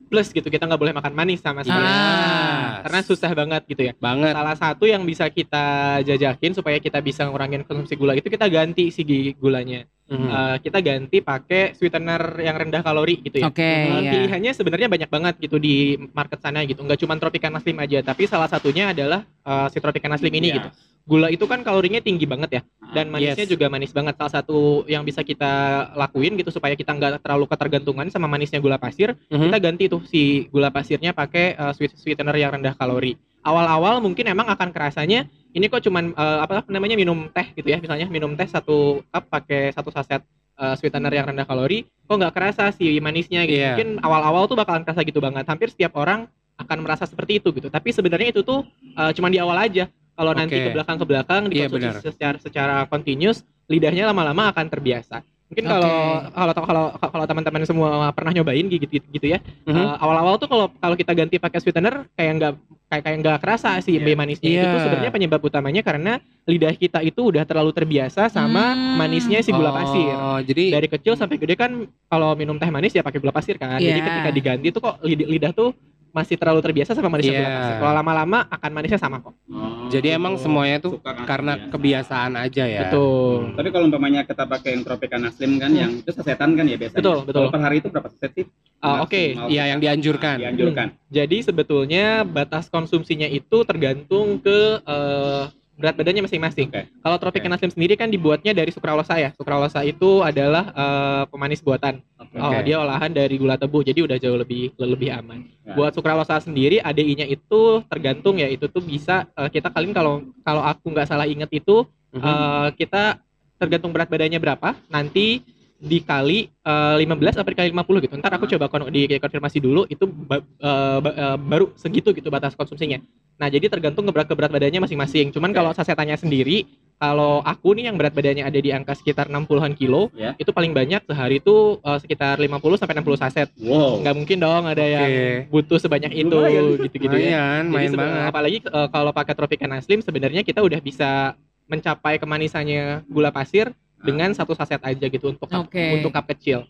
Speaker 6: plus gitu kita nggak boleh makan manis sama sekali
Speaker 3: Ah.
Speaker 6: karena susah banget gitu ya.
Speaker 3: banget.
Speaker 6: Salah satu yang bisa kita jajakin supaya kita bisa ngurangin konsumsi gula itu kita ganti si gulanya.
Speaker 3: Mhm.
Speaker 6: Eh, kita ganti pakai sweetener yang rendah kalori gitu ya.
Speaker 4: Oke,
Speaker 6: Eh,
Speaker 4: iya.
Speaker 6: Pilihannya sebenarnya banyak banget gitu di market sana gitu. Nggak cuma Tropicana Slim aja, tapi salah satunya adalah eh, si Tropicana Slim ini
Speaker 5: Iya.
Speaker 6: gitu. Gula itu kan kalorinya tinggi banget ya, dan manisnya
Speaker 3: Yes.
Speaker 6: juga manis banget. Salah satu yang bisa kita lakuin gitu supaya kita nggak terlalu ketergantungan sama manisnya gula pasir,
Speaker 3: Mhm.
Speaker 6: kita ganti tuh si gula pasirnya pakai sweet sweetener yang rendah kalori. Awal-awal mungkin emang akan kerasanya ini kok cuman eh, apa namanya minum teh gitu ya, misalnya minum teh satu cup pakai satu saset eh, sweetener yang rendah kalori, kok nggak kerasa si manisnya gitu.
Speaker 3: Iya.
Speaker 6: Mungkin awal-awal tuh bakalan kerasa gitu banget. Hampir setiap orang akan merasa seperti itu gitu. Tapi sebenarnya itu tuh eh, cuman di awal aja. Kalau nanti
Speaker 3: Oke.
Speaker 6: ke belakang ke belakang
Speaker 3: Iya,
Speaker 6: dikonsumsi
Speaker 3: benar.
Speaker 6: secara secara continuous, lidahnya lama-lama akan terbiasa. Mungkin kalau kalau kalau kalau teman-teman semua pernah nyobain gitu gitu, gitu ya.
Speaker 3: Mhm.
Speaker 6: eh, awal-awal tuh kalau kalau kita ganti pakai sweetener kayak nggak kayak kayak nggak kerasa si
Speaker 5: Iya.
Speaker 6: B manisnya itu
Speaker 3: Iya.
Speaker 6: sebenarnya penyebab utamanya karena lidah kita itu udah terlalu terbiasa sama
Speaker 4: Hmm.
Speaker 6: manisnya si gula pasir
Speaker 3: Oh, jadi
Speaker 6: dari kecil sampai gede kan kalau minum teh manis ya pakai gula pasir kan. Jadi
Speaker 4: Iya.
Speaker 6: ketika diganti tuh kok lidah, lidah tuh masih terlalu terbiasa sama manisnya gula
Speaker 3: Iya.
Speaker 6: pasir. Kalau lama-lama akan manisnya sama kok.
Speaker 5: Oh,
Speaker 3: jadi emang
Speaker 5: gitu.
Speaker 3: semuanya tuh
Speaker 5: Suka kan
Speaker 3: karena kebiasaan aja ya.
Speaker 6: Betul.
Speaker 5: Tapi kalau umpamanya kita pakai yang Tropicana Slim kan, yang itu sasetan kan ya biasanya.
Speaker 6: Betul, betul.
Speaker 5: Kalau per hari itu berapa saset sih?
Speaker 6: Ah, Oke.
Speaker 5: Maksimal.
Speaker 3: Iya, yang dianjurkan.
Speaker 5: Dianjurkan.
Speaker 6: Jadi sebetulnya batas konsumsinya itu tergantung ke eh, berat badannya masing-masing.
Speaker 5: Oke.
Speaker 6: Kalau Tropicana Slim sendiri kan dibuatnya dari sukralosa ya. Sukralosa itu adalah eh, pemanis buatan.
Speaker 5: Oke.
Speaker 6: Oh, dia olahan dari gula tebu. Jadi udah jauh lebih lebih aman.
Speaker 5: Ya.
Speaker 6: Buat sukralosa sendiri ADI-nya itu tergantung ya. Itu tuh bisa eh, kita kalian kalau kalau aku nggak salah inget itu
Speaker 3: Mhm.
Speaker 6: eh, kita tergantung berat badannya berapa nanti dikali eh, 15 apa dikali 50 gitu. Ntar aku coba kon- dikonfirmasi dulu itu ba- eh, ba- eh, baru segitu gitu batas konsumsinya. Nah, jadi tergantung ke berat, ke berat badannya masing-masing. Cuman kalau sasetannya sendiri, kalau aku nih yang berat badannya ada di angka sekitar 60-an kilo,
Speaker 5: Ya.
Speaker 6: itu paling banyak sehari itu eh, sekitar 50 sampai 60 saset.
Speaker 5: Wow.
Speaker 6: Nggak mungkin dong ada yang butuh sebanyak itu gitu-gitu ya. Jadi
Speaker 3: main
Speaker 6: sebe-
Speaker 3: banget.
Speaker 6: apalagi eh, kalau pakai Tropicana Slim sebenarnya kita udah bisa mencapai kemanisannya gula pasir dengan satu saset aja gitu untuk cup,
Speaker 4: Oke.
Speaker 6: untuk cup kecil.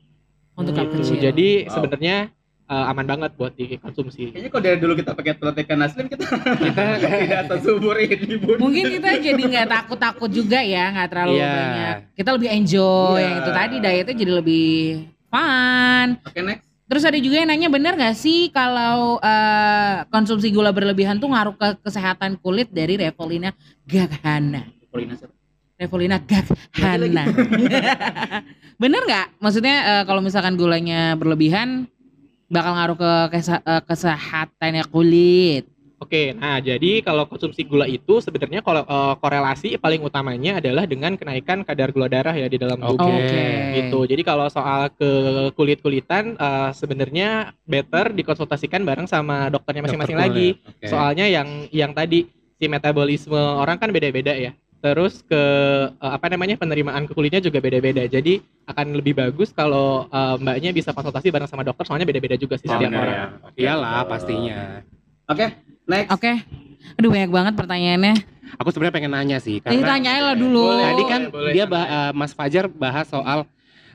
Speaker 4: Untuk cup
Speaker 6: Gitu.
Speaker 4: kecil.
Speaker 6: Jadi
Speaker 5: Wow.
Speaker 6: sebenarnya eh, aman banget buat dikonsumsi.
Speaker 5: Kayaknya kalau dari dulu kita pakai Tropicana Slim kita
Speaker 3: Kita
Speaker 5: tidak sesubur ini, Bun.
Speaker 4: Mungkin kita jadi nggak takut-takut juga ya, nggak terlalu
Speaker 3: Iya.
Speaker 4: banyak. Kita lebih enjoy
Speaker 5: Iya.
Speaker 4: yang itu tadi dietnya jadi lebih fun.
Speaker 5: Oke, next.
Speaker 4: Terus ada juga yang nanya bener nggak sih kalau eh, konsumsi gula berlebihan tuh ngaruh ke kesehatan kulit dari Revolina Gaghana.
Speaker 5: Polina siapa?
Speaker 4: Revolina Gaghana. bener nggak? Maksudnya eh, kalau misalkan gulanya berlebihan bakal ngaruh ke kesa- eh, kesehatannya kulit.
Speaker 6: Oke, nah jadi kalau konsumsi gula itu sebenarnya kalau eh, korelasi paling utamanya adalah dengan kenaikan kadar gula darah ya di dalam
Speaker 3: Oke.
Speaker 6: tubuh.
Speaker 4: Oke.
Speaker 6: Gitu. Jadi kalau soal ke kulit-kulitan eh, sebenarnya better dikonsultasikan bareng sama dokternya masing-masing
Speaker 3: Dokter
Speaker 6: lagi.
Speaker 3: Oke.
Speaker 6: Soalnya yang yang tadi si metabolisme orang kan beda-beda ya. Terus ke eh, apa namanya penerimaan ke kulitnya juga beda-beda. Jadi akan lebih bagus kalau eh, mbaknya bisa konsultasi bareng sama dokter. Soalnya beda-beda juga sih
Speaker 3: Oh,
Speaker 6: setiap orang.
Speaker 3: ya. Iyalah pastinya.
Speaker 5: Oke, next.
Speaker 4: Oke. Aduh banyak banget pertanyaannya.
Speaker 3: Aku sebenarnya pengen nanya sih
Speaker 4: Jadi
Speaker 3: karena
Speaker 4: tanyain lah dulu.
Speaker 6: Boleh.
Speaker 3: tadi kan
Speaker 6: boleh,
Speaker 3: dia bah- eh, Mas Fajar bahas soal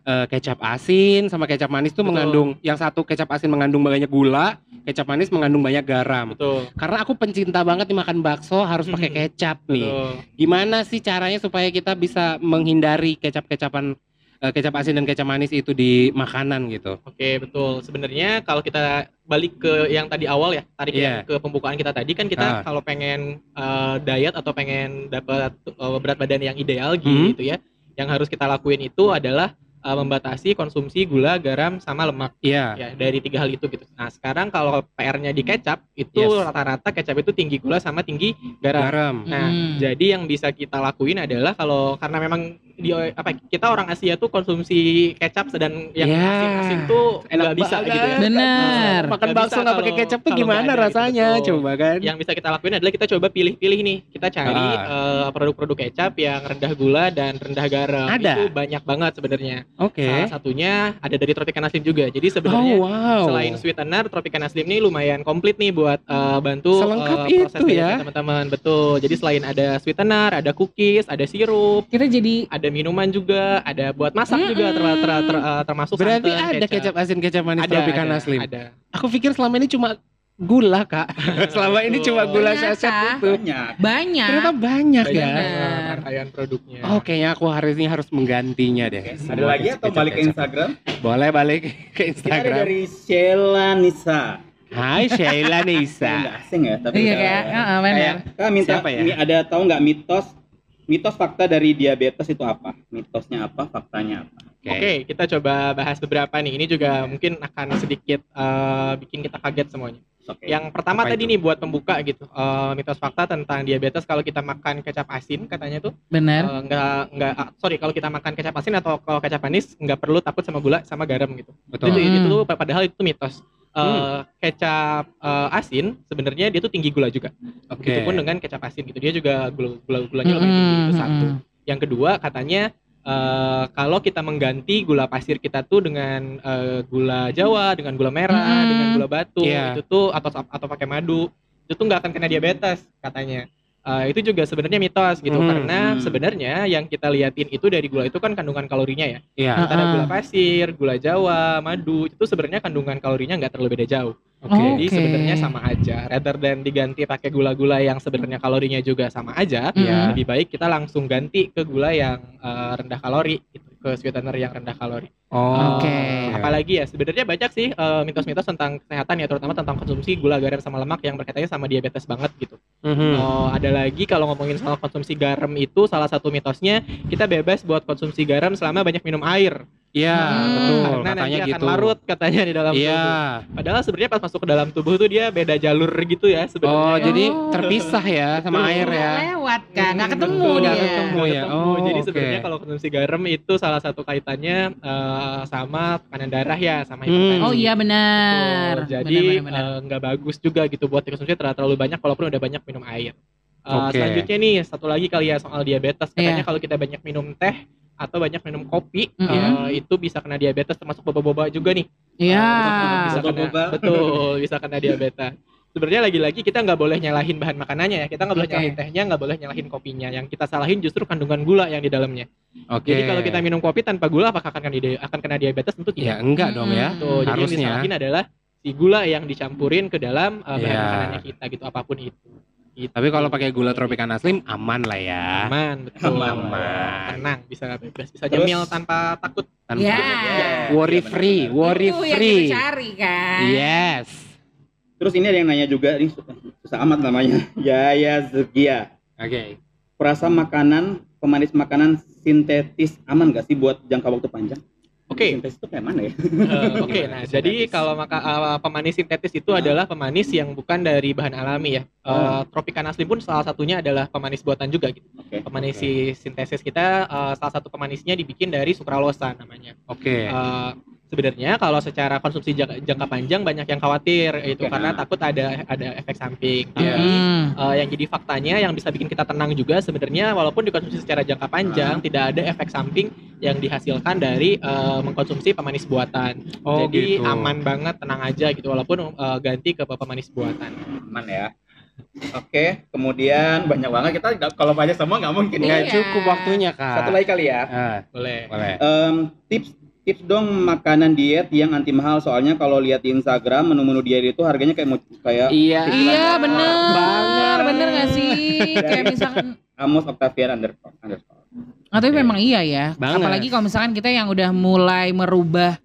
Speaker 3: eh, kecap asin sama kecap manis tuh
Speaker 6: Betul.
Speaker 3: mengandung yang satu kecap asin mengandung banyak gula, kecap manis mengandung banyak garam.
Speaker 6: Betul.
Speaker 3: Karena aku pencinta banget nih makan bakso harus pakai
Speaker 6: Mhm.
Speaker 3: kecap nih.
Speaker 6: Betul.
Speaker 3: Gimana sih caranya supaya kita bisa menghindari kecap-kecapan eh, kecap asin dan kecap manis itu di makanan gitu?
Speaker 6: Oke, betul. Sebenarnya kalau kita balik ke yang tadi awal ya, tarik
Speaker 3: Iya.
Speaker 6: yang ke pembukaan kita tadi kan kita
Speaker 3: Ah.
Speaker 6: kalau pengen eh, diet atau pengen dapat eh, berat badan yang ideal
Speaker 3: Hmm.
Speaker 6: gitu ya, yang harus kita lakuin itu adalah eh, membatasi konsumsi gula, garam, sama lemak
Speaker 3: Iya.
Speaker 6: ya dari tiga hal itu gitu. Nah sekarang kalau PR-nya di kecap itu
Speaker 3: Yes.
Speaker 6: rata-rata kecap itu tinggi gula sama tinggi garam.
Speaker 3: Garam.
Speaker 6: Nah,
Speaker 4: Hmm.
Speaker 6: jadi yang bisa kita lakuin adalah kalau karena memang di apa kita orang Asia tuh konsumsi kecap dan yang
Speaker 3: Ya,
Speaker 6: asin-asin tuh
Speaker 3: enak
Speaker 6: bisa
Speaker 3: banget.
Speaker 6: gitu ya.
Speaker 4: Bener.
Speaker 3: Makan
Speaker 6: Nggak
Speaker 3: bakso nggak pakai kecap tuh gimana
Speaker 6: ada gitu,
Speaker 3: rasanya?
Speaker 6: betul.
Speaker 3: Coba kan.
Speaker 6: Yang bisa kita lakuin adalah kita coba pilih-pilih nih. Kita cari
Speaker 3: Ah.
Speaker 6: eh, produk-produk kecap yang rendah gula dan rendah garam.
Speaker 3: Ada?
Speaker 6: Itu banyak banget sebenarnya.
Speaker 3: Oke.
Speaker 6: Salah satunya ada dari Tropicana Slim juga. Jadi sebenarnya
Speaker 3: Oh wow.
Speaker 6: selain sweetener, Tropicana Slim ini lumayan komplit nih buat eh, bantu
Speaker 3: Selengkap
Speaker 6: eh, proses
Speaker 3: itu ya.
Speaker 6: teman-teman. Betul. Jadi selain ada sweetener, ada cookies, ada sirup,
Speaker 4: Kita jadi
Speaker 6: ada minuman juga, ada buat masak juga ter- ter- ter- eh, termasuk
Speaker 3: Berarti
Speaker 6: santan,
Speaker 3: ada kecap asin kecap manis
Speaker 6: Ada,
Speaker 3: Tropicana
Speaker 6: ada,
Speaker 3: Slim.
Speaker 6: ada.
Speaker 3: Aku pikir selama ini cuma gula kak. selama ini cuma gula
Speaker 4: Ternyata.
Speaker 3: saset itu.
Speaker 5: Banyak.
Speaker 4: banyak.
Speaker 3: Ternyata banyak
Speaker 6: Banyak
Speaker 3: ya.
Speaker 6: rangkaian produknya.
Speaker 3: Oh kayaknya aku hari ini harus menggantinya deh.
Speaker 5: Ada
Speaker 3: Semua
Speaker 5: lagi atau balik ke Instagram?
Speaker 3: Boleh balik ke
Speaker 5: Kita ada
Speaker 3: Instagram.
Speaker 5: dari Sheila Nisa.
Speaker 3: Hai Sheila
Speaker 5: Ini
Speaker 3: Nisa.
Speaker 5: asing ya, tapi
Speaker 4: Iya
Speaker 5: udah-
Speaker 4: kayak, heeh, benar.
Speaker 5: Kayak, Kak minta
Speaker 3: Siapa ya?
Speaker 5: ada tahu nggak mitos mitos fakta dari diabetes itu apa? Mitosnya apa? Faktanya apa?
Speaker 6: Oke, kita coba bahas beberapa nih. Ini juga mungkin akan sedikit eh, bikin kita kaget semuanya.
Speaker 5: Oke.
Speaker 6: Yang pertama
Speaker 3: Apa
Speaker 6: tadi
Speaker 3: itu?
Speaker 6: nih buat pembuka gitu, eh, mitos fakta tentang diabetes kalau kita makan kecap asin katanya tuh
Speaker 4: Bener.
Speaker 6: eh, nggak nggak ah, sorry kalau kita makan kecap asin atau kalau kecap manis nggak perlu takut sama gula sama garam gitu.
Speaker 3: Betul.
Speaker 6: Itu
Speaker 4: Hmm.
Speaker 6: itu tuh padahal itu mitos. Eh, kecap eh, asin sebenarnya dia tuh tinggi gula juga.
Speaker 3: Oke.
Speaker 6: Begitupun dengan kecap asin gitu. Dia juga gula gula gulanya lumayan tinggi itu
Speaker 4: Mm-mm,
Speaker 6: satu.
Speaker 4: mm-mm.
Speaker 6: Yang kedua katanya eh, kalau kita mengganti gula pasir kita tuh dengan eh, gula Jawa, dengan gula merah,
Speaker 4: Mm-mm.
Speaker 6: dengan gula batu,
Speaker 3: Iya.
Speaker 6: itu tuh atau atau pakai madu, itu tuh nggak akan kena diabetes katanya. Eh, itu juga sebenarnya mitos gitu
Speaker 3: Hmm.
Speaker 6: karena
Speaker 5: Hmm.
Speaker 6: sebenarnya yang kita liatin itu dari gula itu kan kandungan kalorinya ya.
Speaker 3: Iya.
Speaker 6: Antara
Speaker 4: Ah.
Speaker 6: gula pasir, gula Jawa, madu itu sebenarnya kandungan kalorinya nggak terlalu beda jauh.
Speaker 3: Oke.
Speaker 6: Jadi
Speaker 4: Oke.
Speaker 6: sebenarnya sama aja. Rather than diganti pakai gula-gula yang sebenarnya kalorinya juga sama aja,
Speaker 3: Iya.
Speaker 6: lebih baik kita langsung ganti ke gula yang eh, rendah kalori, gitu, ke sweetener yang rendah kalori.
Speaker 3: Oh.
Speaker 4: Oke.
Speaker 6: Eh, apalagi ya sebenarnya banyak sih eh, mitos-mitos tentang kesehatan ya, terutama tentang konsumsi gula, garam sama lemak yang berkaitannya sama diabetes banget gitu.
Speaker 3: Mhm.
Speaker 6: Oh, ada lagi kalau ngomongin soal konsumsi garam itu salah satu mitosnya kita bebas buat konsumsi garam selama banyak minum air.
Speaker 3: Iya,
Speaker 4: Hmm.
Speaker 3: betul.
Speaker 6: Karena
Speaker 3: Katanya
Speaker 6: nanti akan
Speaker 3: gitu.
Speaker 6: larut katanya di dalam
Speaker 3: Iya.
Speaker 6: tubuh. Padahal sebenarnya pas masuk ke dalam tubuh tuh dia beda jalur gitu ya sebenarnya.
Speaker 3: Oh,
Speaker 6: ya.
Speaker 3: jadi
Speaker 4: Oh.
Speaker 3: terpisah ya sama
Speaker 6: Betul.
Speaker 3: air ya.
Speaker 4: Lewat kan, nggak
Speaker 6: Hmm,
Speaker 4: ketemu
Speaker 6: betul,
Speaker 4: dia.
Speaker 6: nggak ketemu
Speaker 3: ya.
Speaker 6: ya.
Speaker 3: Oh,
Speaker 6: jadi
Speaker 3: oke.
Speaker 6: sebenarnya kalau konsumsi garam itu salah satu kaitannya eh, sama tekanan darah ya, sama
Speaker 3: Hmm.
Speaker 6: hipertensi.
Speaker 4: Oh iya benar.
Speaker 6: Betul. Jadi eh, nggak bagus juga gitu buat dikonsumsi terlalu, terlalu banyak walaupun udah banyak minum air. Eh,
Speaker 3: Oke.
Speaker 6: Selanjutnya nih satu lagi kali ya soal diabetes. Katanya
Speaker 4: Iya.
Speaker 6: kalau kita banyak minum teh atau banyak minum kopi
Speaker 4: Mm-mm.
Speaker 6: eh, itu bisa kena diabetes termasuk boba-boba juga nih.
Speaker 4: Iya.
Speaker 6: Eh, bisa kena,
Speaker 5: Boba-boba.
Speaker 6: betul bisa kena diabetes. Sebenarnya lagi-lagi kita nggak boleh nyalahin bahan makanannya ya. Kita nggak boleh
Speaker 4: Oke.
Speaker 6: nyalahin tehnya, nggak boleh nyalahin kopinya. Yang kita salahin justru kandungan gula yang di dalamnya.
Speaker 3: Oke.
Speaker 6: Jadi kalau kita minum kopi tanpa gula apakah akan kena, akan kena diabetes? Tentu
Speaker 3: Ya
Speaker 6: tidak.
Speaker 3: enggak dong ya.
Speaker 4: Hmm.
Speaker 6: Tuh, jadi yang
Speaker 3: Harusnya.
Speaker 6: disalahin adalah si gula yang dicampurin ke dalam uh, bahan
Speaker 3: Iya.
Speaker 6: makanannya kita gitu apa pun itu. Gitu.
Speaker 3: Tapi kalau pakai gula Tropicana Slim aman lah ya.
Speaker 6: aman, betul.
Speaker 3: Aman.
Speaker 6: Tenang, bisa bebas, bisa
Speaker 5: Terus-
Speaker 6: nyemil tanpa takut.
Speaker 3: Tanpa
Speaker 4: Ya.
Speaker 3: worry
Speaker 5: Iya,
Speaker 3: free, worry
Speaker 4: Itu yang
Speaker 3: free.
Speaker 4: kita cari kan.
Speaker 3: Yes.
Speaker 5: Terus ini ada yang nanya juga, ini susah, susah amat namanya. Yaya Zegia.
Speaker 3: Oke.
Speaker 5: Perasa makanan, pemanis makanan sintetis aman gak sih buat jangka waktu panjang?
Speaker 6: Oke.
Speaker 5: Sintesis itu kayak mana ya?
Speaker 6: Eh, Oke,
Speaker 3: Gimana
Speaker 6: nah
Speaker 3: sintetis?
Speaker 6: jadi kalau maka eh, pemanis sintetis itu adalah pemanis yang bukan dari bahan alami ya. Eh,
Speaker 5: Oh.
Speaker 6: Tropicana Slim pun salah satunya adalah pemanis buatan juga gitu.
Speaker 5: Oke.
Speaker 6: Pemanis si sintesis kita eh, salah satu pemanisnya dibikin dari sukralosa namanya.
Speaker 3: Oke.
Speaker 6: Eh, sebenarnya kalau secara konsumsi jangka, jangka panjang banyak yang khawatir itu
Speaker 5: Oke.
Speaker 6: karena takut ada ada efek samping. Tapi
Speaker 3: Iya.
Speaker 4: Hmm.
Speaker 6: eh, yang jadi faktanya yang bisa bikin kita tenang juga sebenarnya walaupun dikonsumsi secara jangka panjang tidak ada efek samping yang dihasilkan dari eh, mengkonsumsi pemanis buatan.
Speaker 3: Oh,
Speaker 6: jadi
Speaker 3: gitu.
Speaker 6: aman banget, tenang aja gitu walaupun eh, ganti ke pemanis buatan.
Speaker 5: Aman ya. Oke, kemudian banyak banget kita kalau banyak semua nggak mungkin.
Speaker 3: Nggak
Speaker 4: Iya.
Speaker 3: cukup waktunya kak.
Speaker 5: Satu lagi kali ya.
Speaker 3: Ah,
Speaker 6: Boleh.
Speaker 3: boleh.
Speaker 5: Em, tips tips dong makanan diet yang anti mahal soalnya kalau lihat di Instagram menu-menu diet itu harganya kayak mau kayak
Speaker 3: Iya.
Speaker 4: Iya bener,
Speaker 3: Banget.
Speaker 4: bener gak sih? Kayak misalkan,
Speaker 5: Amos Octavian underscore underscore.
Speaker 4: oh, tapi
Speaker 3: Oke.
Speaker 4: memang iya ya.
Speaker 3: Banget.
Speaker 4: Apalagi kalau misalkan kita yang udah mulai merubah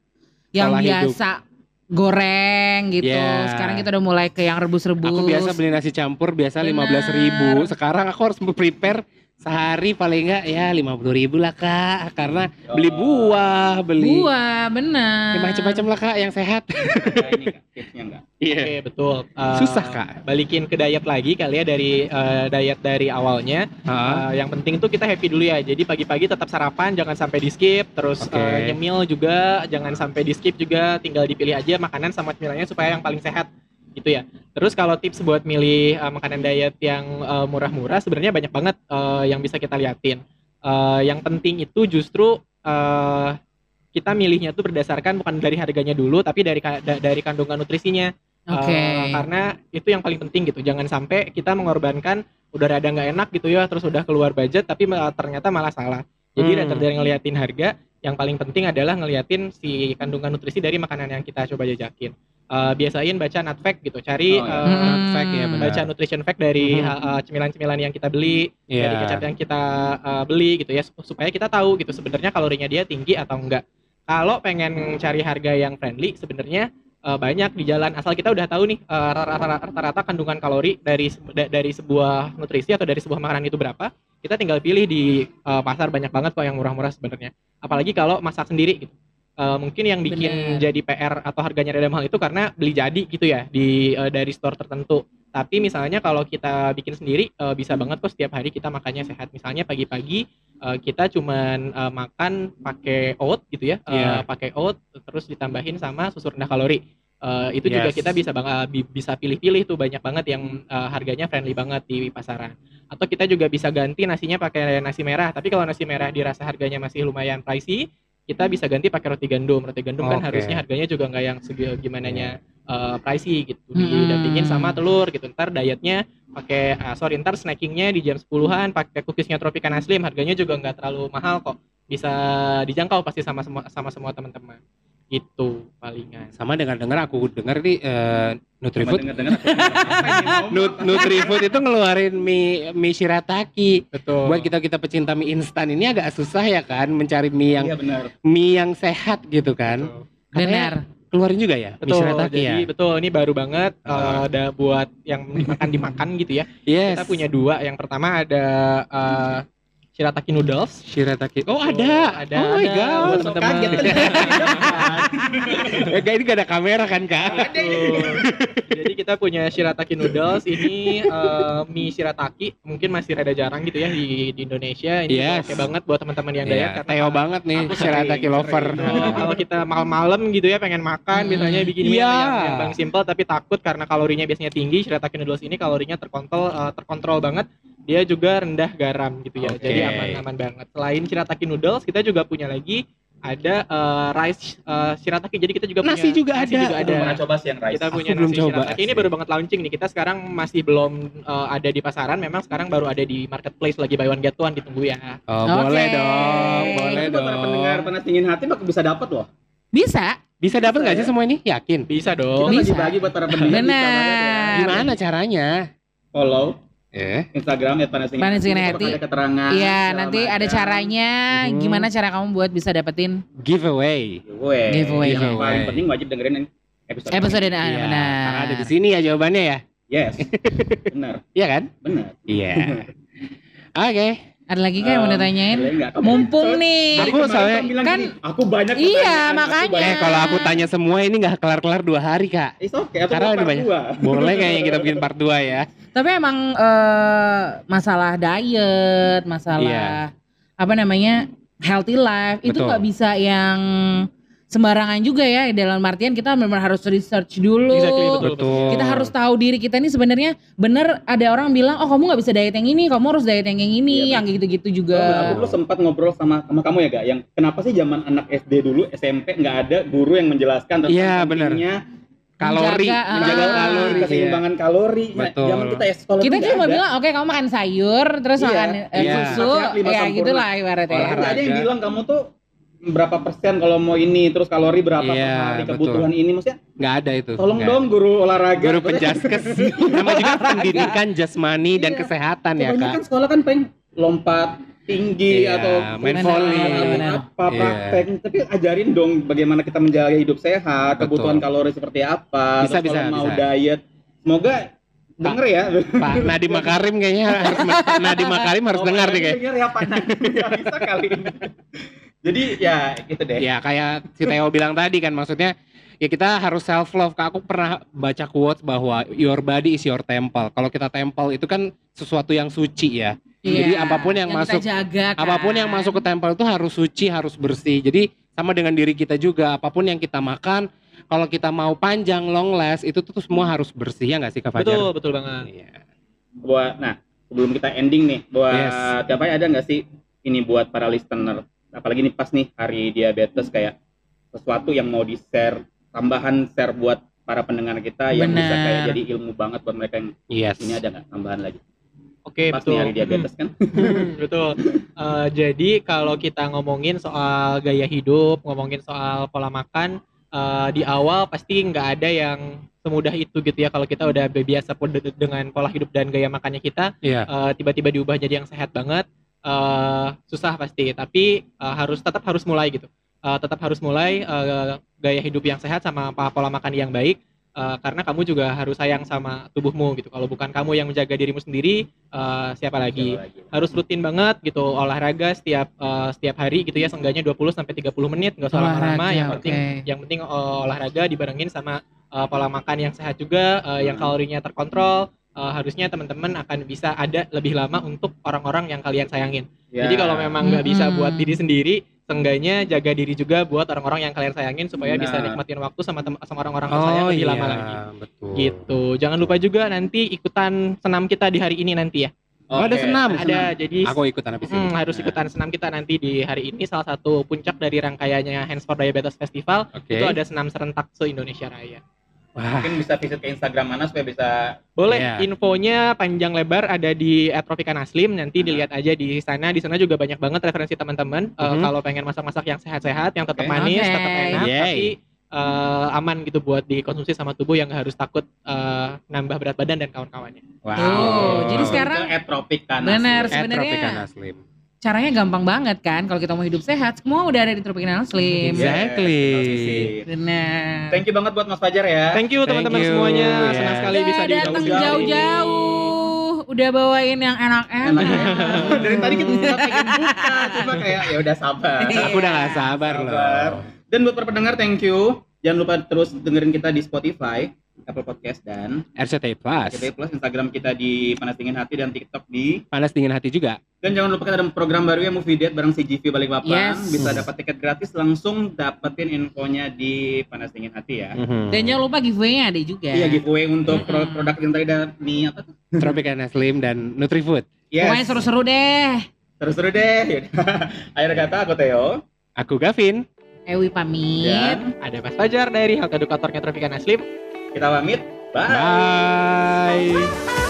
Speaker 4: yang
Speaker 3: hidup.
Speaker 4: biasa goreng gitu.
Speaker 3: Iya.
Speaker 4: Sekarang kita udah mulai ke yang rebus-rebus.
Speaker 3: Aku biasa beli nasi campur biasa lima belas ribu. Sekarang aku harus prepare sehari paling enggak ya lima puluh ribu lah kak. Karena beli buah, beli
Speaker 4: buah, bener.
Speaker 3: ya, macam-macam lah kak yang sehat.
Speaker 5: Nah, ini Kak, tipsnya enggak?
Speaker 3: Iya.
Speaker 6: Oke, betul. Eh,
Speaker 3: Susah, Kak.
Speaker 6: Balikin ke diet lagi kali ya dari eh, diet dari awalnya.
Speaker 3: Ah,
Speaker 6: Eh, yang penting tuh kita happy dulu ya. Jadi pagi-pagi tetap sarapan, jangan sampai di skip. Terus
Speaker 3: Oke.
Speaker 6: eh, nyemil juga, jangan sampai di skip juga. Tinggal dipilih aja makanan sama cemilannya supaya yang paling sehat gitu ya. Terus kalau tips buat milih eh, makanan diet yang eh, murah-murah, sebenarnya banyak banget eh, yang bisa kita liatin. Eh, yang penting itu justru eh, kita milihnya tuh berdasarkan bukan dari harganya dulu, tapi dari da- dari kandungan nutrisinya.
Speaker 4: Oke.
Speaker 6: Eh, karena itu yang paling penting gitu. Jangan sampai kita mengorbankan udah rada nggak enak gitu ya, terus udah keluar budget tapi malah- ternyata malah salah. Jadi
Speaker 3: Hmm.
Speaker 6: dari ngeliatin harga, yang paling penting adalah ngeliatin si kandungan nutrisi dari makanan yang kita coba jajakin. Eh, biasain baca nut fact gitu, cari
Speaker 5: Oh, iya.
Speaker 6: eh,
Speaker 4: Hmm.
Speaker 3: fact ya benar.
Speaker 6: baca nutrition fact dari
Speaker 3: Mhm.
Speaker 6: ha- eh, cemilan-cemilan yang kita beli,
Speaker 3: Iya.
Speaker 6: dari kecap yang kita uh, beli gitu ya sup- supaya kita tahu gitu sebenarnya kalorinya dia tinggi atau enggak. Kalau pengen cari harga yang friendly sebenarnya uh, banyak di jalan asal kita udah tahu nih uh, rata- rata-rata kandungan kalori dari da- dari sebuah nutrisi atau dari sebuah makanan itu berapa, kita tinggal pilih di uh, pasar banyak banget kok yang murah-murah sebenarnya. Apalagi kalau masak sendiri gitu. Uh, mungkin yang bikin
Speaker 4: Bener.
Speaker 6: jadi PR atau harganya rada mahal itu karena beli jadi gitu ya di uh, dari store tertentu. Tapi misalnya kalau kita bikin sendiri eh, bisa banget kok setiap hari kita makannya sehat. Misalnya pagi-pagi eh, kita cuman eh, makan pakai oat gitu ya, eh,
Speaker 3: Iya.
Speaker 6: pakai oat terus ditambahin sama susu rendah kalori. Eh, itu juga
Speaker 3: Yes.
Speaker 6: kita bisa bang- bi- bisa pilih-pilih tuh banyak banget yang eh, harganya friendly banget di pasaran. Atau kita juga bisa ganti nasinya pakai nasi merah. Tapi kalau nasi merah dirasa harganya masih lumayan pricey, kita bisa ganti pakai roti gandum. Roti gandum kan
Speaker 3: Oke.
Speaker 6: harusnya harganya juga nggak yang segi gimana nya eh, pricey gitu.
Speaker 4: Hmm.
Speaker 6: Didampingin sama telur gitu. Ntar dietnya pakai ah, sorry ntar snackingnya di jam 10-an pakai cookiesnya Tropicana Slim harganya juga nggak terlalu mahal kok bisa dijangkau pasti sama semua sama semua teman-teman itu palingan
Speaker 3: Sama dengan dengar aku dengar nih eh, Nutrifood? Nut, Nutrifood itu ngeluarin mie mie shirataki.
Speaker 6: betul
Speaker 3: Buat kita kita pecinta mie instan ini agak susah ya kan mencari mie yang
Speaker 5: Iya benar.
Speaker 3: mie yang sehat gitu kan.
Speaker 4: Benar.
Speaker 3: Keluarin juga ya mie
Speaker 6: betul
Speaker 3: shirataki
Speaker 6: jadi
Speaker 3: ya.
Speaker 6: betul ini baru banget
Speaker 3: Ah.
Speaker 6: eh, ada buat yang dimakan dimakan gitu ya
Speaker 3: Yes.
Speaker 6: kita punya dua yang pertama ada eh, shirataki noodles
Speaker 3: shirataki. Oh
Speaker 6: Betul,
Speaker 3: ada.
Speaker 6: ada
Speaker 3: Oh my
Speaker 6: ada
Speaker 3: god.
Speaker 6: buat teman-teman
Speaker 5: kaget.
Speaker 3: Eh, guys, ini gak ada kamera kan kak?
Speaker 6: Betul. Jadi kita punya shirataki noodles. Ini eh, mie shirataki mungkin masih rada jarang gitu ya di, di Indonesia. Ini
Speaker 3: Yes.
Speaker 6: oke banget buat teman-teman yang
Speaker 3: Iya,
Speaker 6: diet karena
Speaker 3: Teo banget nih shirataki
Speaker 5: sering,
Speaker 3: lover.
Speaker 6: Betul, kalau kita malam-malam gitu ya pengen makan
Speaker 4: Hmm.
Speaker 6: biasanya bikin mie
Speaker 3: Iya.
Speaker 6: yang, yang simple tapi takut karena kalorinya biasanya tinggi shirataki noodles ini kalorinya terkontrol eh, terkontrol banget dia juga rendah garam gitu ya
Speaker 3: Oke.
Speaker 6: jadi aman-aman banget selain shirataki noodles kita juga punya lagi ada eh, rice eh, shirataki jadi kita juga
Speaker 3: Nasi
Speaker 6: punya
Speaker 3: juga
Speaker 6: nasi
Speaker 3: ada.
Speaker 6: juga
Speaker 5: Belum
Speaker 6: ada
Speaker 5: pernah coba sih yang rice.
Speaker 6: kita
Speaker 3: Aku
Speaker 6: punya
Speaker 3: belum
Speaker 6: nasi
Speaker 3: coba
Speaker 6: shirataki ini baru banget launching nih kita sekarang masih belum eh, ada di pasaran memang sekarang baru ada di marketplace lagi buy one get one ditunggu ya
Speaker 3: Oh
Speaker 4: Oke.
Speaker 3: boleh dong, boleh
Speaker 5: Itu buat para pendengar
Speaker 3: dong.
Speaker 5: panas dingin hati bakal bisa dapat loh.
Speaker 4: Bisa.
Speaker 3: Bisa dapat nggak sih semua ini? Yakin?
Speaker 6: bisa
Speaker 5: Kita
Speaker 6: dong
Speaker 4: Bisa.
Speaker 5: bagi-bagi buat para pendengar. ya.
Speaker 4: Benar.
Speaker 3: Gimana caranya?
Speaker 5: Follow
Speaker 3: Eh,
Speaker 5: Instagram at panas dingin
Speaker 4: Hati.
Speaker 5: Ada keterangan.
Speaker 4: Iya, nanti ada
Speaker 5: macam.
Speaker 4: caranya.
Speaker 3: Mhm.
Speaker 4: Gimana cara kamu buat bisa dapetin
Speaker 3: giveaway.
Speaker 5: Giveaway.
Speaker 4: Giveaway.
Speaker 5: Yang paling penting wajib dengerin episode.
Speaker 4: episode
Speaker 5: ini.
Speaker 4: nah,
Speaker 3: Iya,
Speaker 4: benar.
Speaker 3: Karena ada di sini ya jawabannya ya.
Speaker 5: Yes. benar,
Speaker 3: Iya kan?
Speaker 5: benar.
Speaker 3: Iya. Oke.
Speaker 4: Ada lagi kan yang mau ditanyain? Mumpung
Speaker 5: soalnya
Speaker 4: nih.
Speaker 3: Aku soalnya-
Speaker 5: kamu bilang
Speaker 4: kan-
Speaker 5: gini, aku banyak
Speaker 4: Iya,
Speaker 5: pertanyaan, aku
Speaker 4: makanya.
Speaker 5: banyak-
Speaker 3: Eh kalau aku tanya semua ini nggak kelar-kelar dua hari kak.
Speaker 5: It's okay, atau
Speaker 3: Karena ada
Speaker 5: part
Speaker 3: banyak.
Speaker 5: dua.
Speaker 3: Boleh kayaknya kita bikin part 2 ya.
Speaker 4: Tapi emang eh, masalah diet, masalah
Speaker 3: Iya.
Speaker 4: apa namanya healthy life itu
Speaker 3: Betul.
Speaker 4: nggak bisa yang sembarangan juga ya. Dalam artian kita memang harus research dulu.
Speaker 6: Exactly, betul.
Speaker 3: Betul.
Speaker 4: Kita harus tahu diri kita ini sebenarnya bener ada orang bilang oh kamu nggak bisa diet yang ini, kamu harus diet yang yang ini,
Speaker 5: Iya,
Speaker 4: yang gitu-gitu
Speaker 5: Oh,
Speaker 4: juga.
Speaker 5: aku dulu sempat ngobrol sama sama kamu ya gak yang kenapa sih zaman anak SD dulu SMP nggak ada guru yang menjelaskan tentang
Speaker 3: Iya, benar.
Speaker 5: pentingnya
Speaker 3: kalori,
Speaker 4: Menjaga,
Speaker 3: menjaga
Speaker 4: ah,
Speaker 3: kalori.
Speaker 5: keseimbangan kalori. Ya,
Speaker 3: Betul.
Speaker 5: zaman kita ya sekolah
Speaker 4: kita cuma bilang oke kamu makan sayur terus
Speaker 5: Iya,
Speaker 4: makan eh,
Speaker 3: iya.
Speaker 4: susu ya gitulah ibaratnya.
Speaker 5: Ada yang bilang kamu tuh berapa persen kalau mau ini terus kalori berapa per
Speaker 3: Iya, betul.
Speaker 5: kebutuhan ini maksudnya
Speaker 3: Nggak ada itu.
Speaker 5: tolong
Speaker 3: Nggak
Speaker 5: dong guru olahraga
Speaker 3: Guru penjaskes. Nama juga pendidikan jasmani dan
Speaker 5: Iya.
Speaker 3: kesehatan ya kak.
Speaker 5: sekolah kan pengen lompat tinggi
Speaker 3: Iya,
Speaker 5: atau
Speaker 3: main volley.
Speaker 5: apa
Speaker 3: Iya.
Speaker 5: praktek tapi ajarin dong bagaimana kita menjaga hidup sehat
Speaker 3: Betul.
Speaker 5: kebutuhan kalori seperti apa
Speaker 3: Bisa,
Speaker 5: terus kalau
Speaker 3: bisa,
Speaker 5: mau
Speaker 3: bisa.
Speaker 5: diet semoga denger ya
Speaker 3: Pak Nadiem Makarim kayaknya harus Nadiem Makarim harus
Speaker 5: Oh,
Speaker 3: dengar nih kayak.
Speaker 5: denger ya Pak. Nggak bisa kali ini jadi ya gitu deh
Speaker 3: Ya kayak si Theo bilang tadi kan maksudnya ya kita harus self love. Kak aku pernah baca quotes bahwa your body is your temple. Kalau kita temple itu kan sesuatu yang suci ya. Jadi
Speaker 4: Iya,
Speaker 3: apa pun yang
Speaker 4: kita
Speaker 3: masuk-
Speaker 4: jaga, kan.
Speaker 3: Apa pun yang masuk ke temple itu harus suci, harus bersih. Jadi sama dengan diri kita juga. Apa pun yang kita makan, kalau kita mau panjang long last itu tuh semua harus bersih ya nggak sih Kak Fajar?
Speaker 6: Betul, betul banget.
Speaker 3: Iya.
Speaker 5: buat nah sebelum kita ending nih buat
Speaker 3: Yes.
Speaker 5: siapa ada nggak sih ini buat para listener apalagi nih pas nih hari diabetes kayak sesuatu yang mau di share tambahan share buat para pendengar kita yang bisa kayak jadi ilmu banget buat mereka yang
Speaker 3: Yes.
Speaker 5: ini ada nggak tambahan lagi
Speaker 6: Oke,
Speaker 5: pas
Speaker 6: betul.
Speaker 5: nih hari diabetes kan
Speaker 6: Hmm, betul. Eh, jadi kalau kita ngomongin soal gaya hidup, ngomongin soal pola makan, eh, di awal pasti nggak ada yang semudah itu gitu ya. Kalau kita udah biasa dengan pola hidup dan gaya makannya kita,
Speaker 3: Iya.
Speaker 6: eh, tiba-tiba diubah jadi yang sehat banget, eh, susah pasti. Tapi eh, harus tetap harus mulai gitu. Eh, tetap harus mulai eh, gaya hidup yang sehat sama pola makan yang baik. eh, karena kamu juga harus sayang sama tubuhmu gitu. Kalau bukan kamu yang menjaga dirimu sendiri, eh, siapa lagi?
Speaker 5: Siapa lagi?
Speaker 6: harus rutin banget gitu olahraga setiap eh, setiap hari gitu ya seenggaknya 20 sampai 30 menit nggak usah lama-lama yang penting yang penting eh, olahraga dibarengin sama eh, pola makan yang sehat juga eh, yang kalorinya terkontrol Eh, harusnya teman-teman akan bisa ada lebih lama untuk orang-orang yang kalian sayangin
Speaker 5: Ya.
Speaker 6: jadi kalau memang nggak bisa
Speaker 4: Mm-mm.
Speaker 6: buat diri sendiri seenggaknya jaga diri juga buat orang-orang yang kalian sayangin supaya bisa
Speaker 5: Benar.
Speaker 6: nikmatin waktu sama tem- sama orang-orang tersayang
Speaker 3: Oh
Speaker 6: lebih
Speaker 3: iya,
Speaker 6: lama lagi
Speaker 3: betul.
Speaker 6: gitu jangan lupa juga nanti ikutan senam kita di hari ini nanti ya
Speaker 3: Oh, ada senam?
Speaker 6: ada jadi
Speaker 3: Aku ikutan habis ini.
Speaker 6: Hmm, harus ikutan senam kita nanti di hari ini salah satu puncak dari rangkaiannya Hands for Diabetes Festival
Speaker 3: Oke.
Speaker 6: itu ada senam serentak se Indonesia Raya.
Speaker 3: Wah,
Speaker 5: mungkin bisa visit ke Instagram mana supaya bisa
Speaker 6: Boleh
Speaker 3: Iya.
Speaker 6: infonya panjang lebar ada di @tropicana Slim nanti dilihat aja di sana. Di sana juga banyak banget referensi teman-teman Eh,
Speaker 3: Mhm.
Speaker 6: kalau pengen masak-masak yang sehat-sehat, yang tetap
Speaker 5: Oke.
Speaker 6: manis,
Speaker 4: Oke.
Speaker 6: tetap enak
Speaker 3: Yay.
Speaker 6: tapi eh, aman gitu buat dikonsumsi sama tubuh yang harus takut eh, nambah berat badan dan kawan-kawannya.
Speaker 3: wow.
Speaker 4: Tuh, jadi sekarang-
Speaker 5: ke @tropik Kanas.
Speaker 4: Benar, sebenarnya. Caranya gampang banget kan kalau kita mau hidup sehat semua udah ada di Tropicana Slim.
Speaker 3: Yes. Exactly.
Speaker 4: Benar.
Speaker 5: Thank you banget buat Mas Fajar ya.
Speaker 6: Thank you teman-teman semuanya.
Speaker 3: yeah.
Speaker 6: Senang sekali
Speaker 4: Udah
Speaker 6: bisa
Speaker 4: datang
Speaker 5: jauh-jauh.
Speaker 4: jauh-jauh, udah bawain yang enak-enak.
Speaker 5: Enak. Dari tadi kita pengen buka, cuma kayak ya udah sabar.
Speaker 3: Aku udah gak sabar
Speaker 5: Sabar.
Speaker 3: loh.
Speaker 5: Dan buat para pendengar thank you. Jangan lupa terus dengerin kita di Spotify, Apple Podcast dan
Speaker 3: RCTI Plus.
Speaker 5: RCTI Plus, Instagram kita di Panas Dingin Hati dan TikTok di
Speaker 3: Panas dingin hati juga.
Speaker 5: dan jangan lupa kita ada program baru ya Movie Date bareng CGV Balikpapan.
Speaker 4: Yes.
Speaker 5: Bisa dapat tiket gratis langsung dapetin infonya di Panas Dingin Hati ya.
Speaker 3: Mhm.
Speaker 4: Dan jangan lupa giveaway-nya ada juga.
Speaker 5: Iya giveaway untuk
Speaker 4: Mm-mm.
Speaker 5: produk produk yang tadi ada nih apa tuh?
Speaker 3: Tropicana Slim dan Nutrifood.
Speaker 4: Pokoknya
Speaker 5: Yes.
Speaker 4: seru-seru deh.
Speaker 5: Terus-terus deh. Akhir kata aku Theo.
Speaker 3: Aku Gavin.
Speaker 4: Ewi pamit.
Speaker 5: Dan
Speaker 6: Ada Mas Fajar dari Health Educatornya Tropicana Slim.
Speaker 5: Kita pamit. Bye.
Speaker 3: Bye.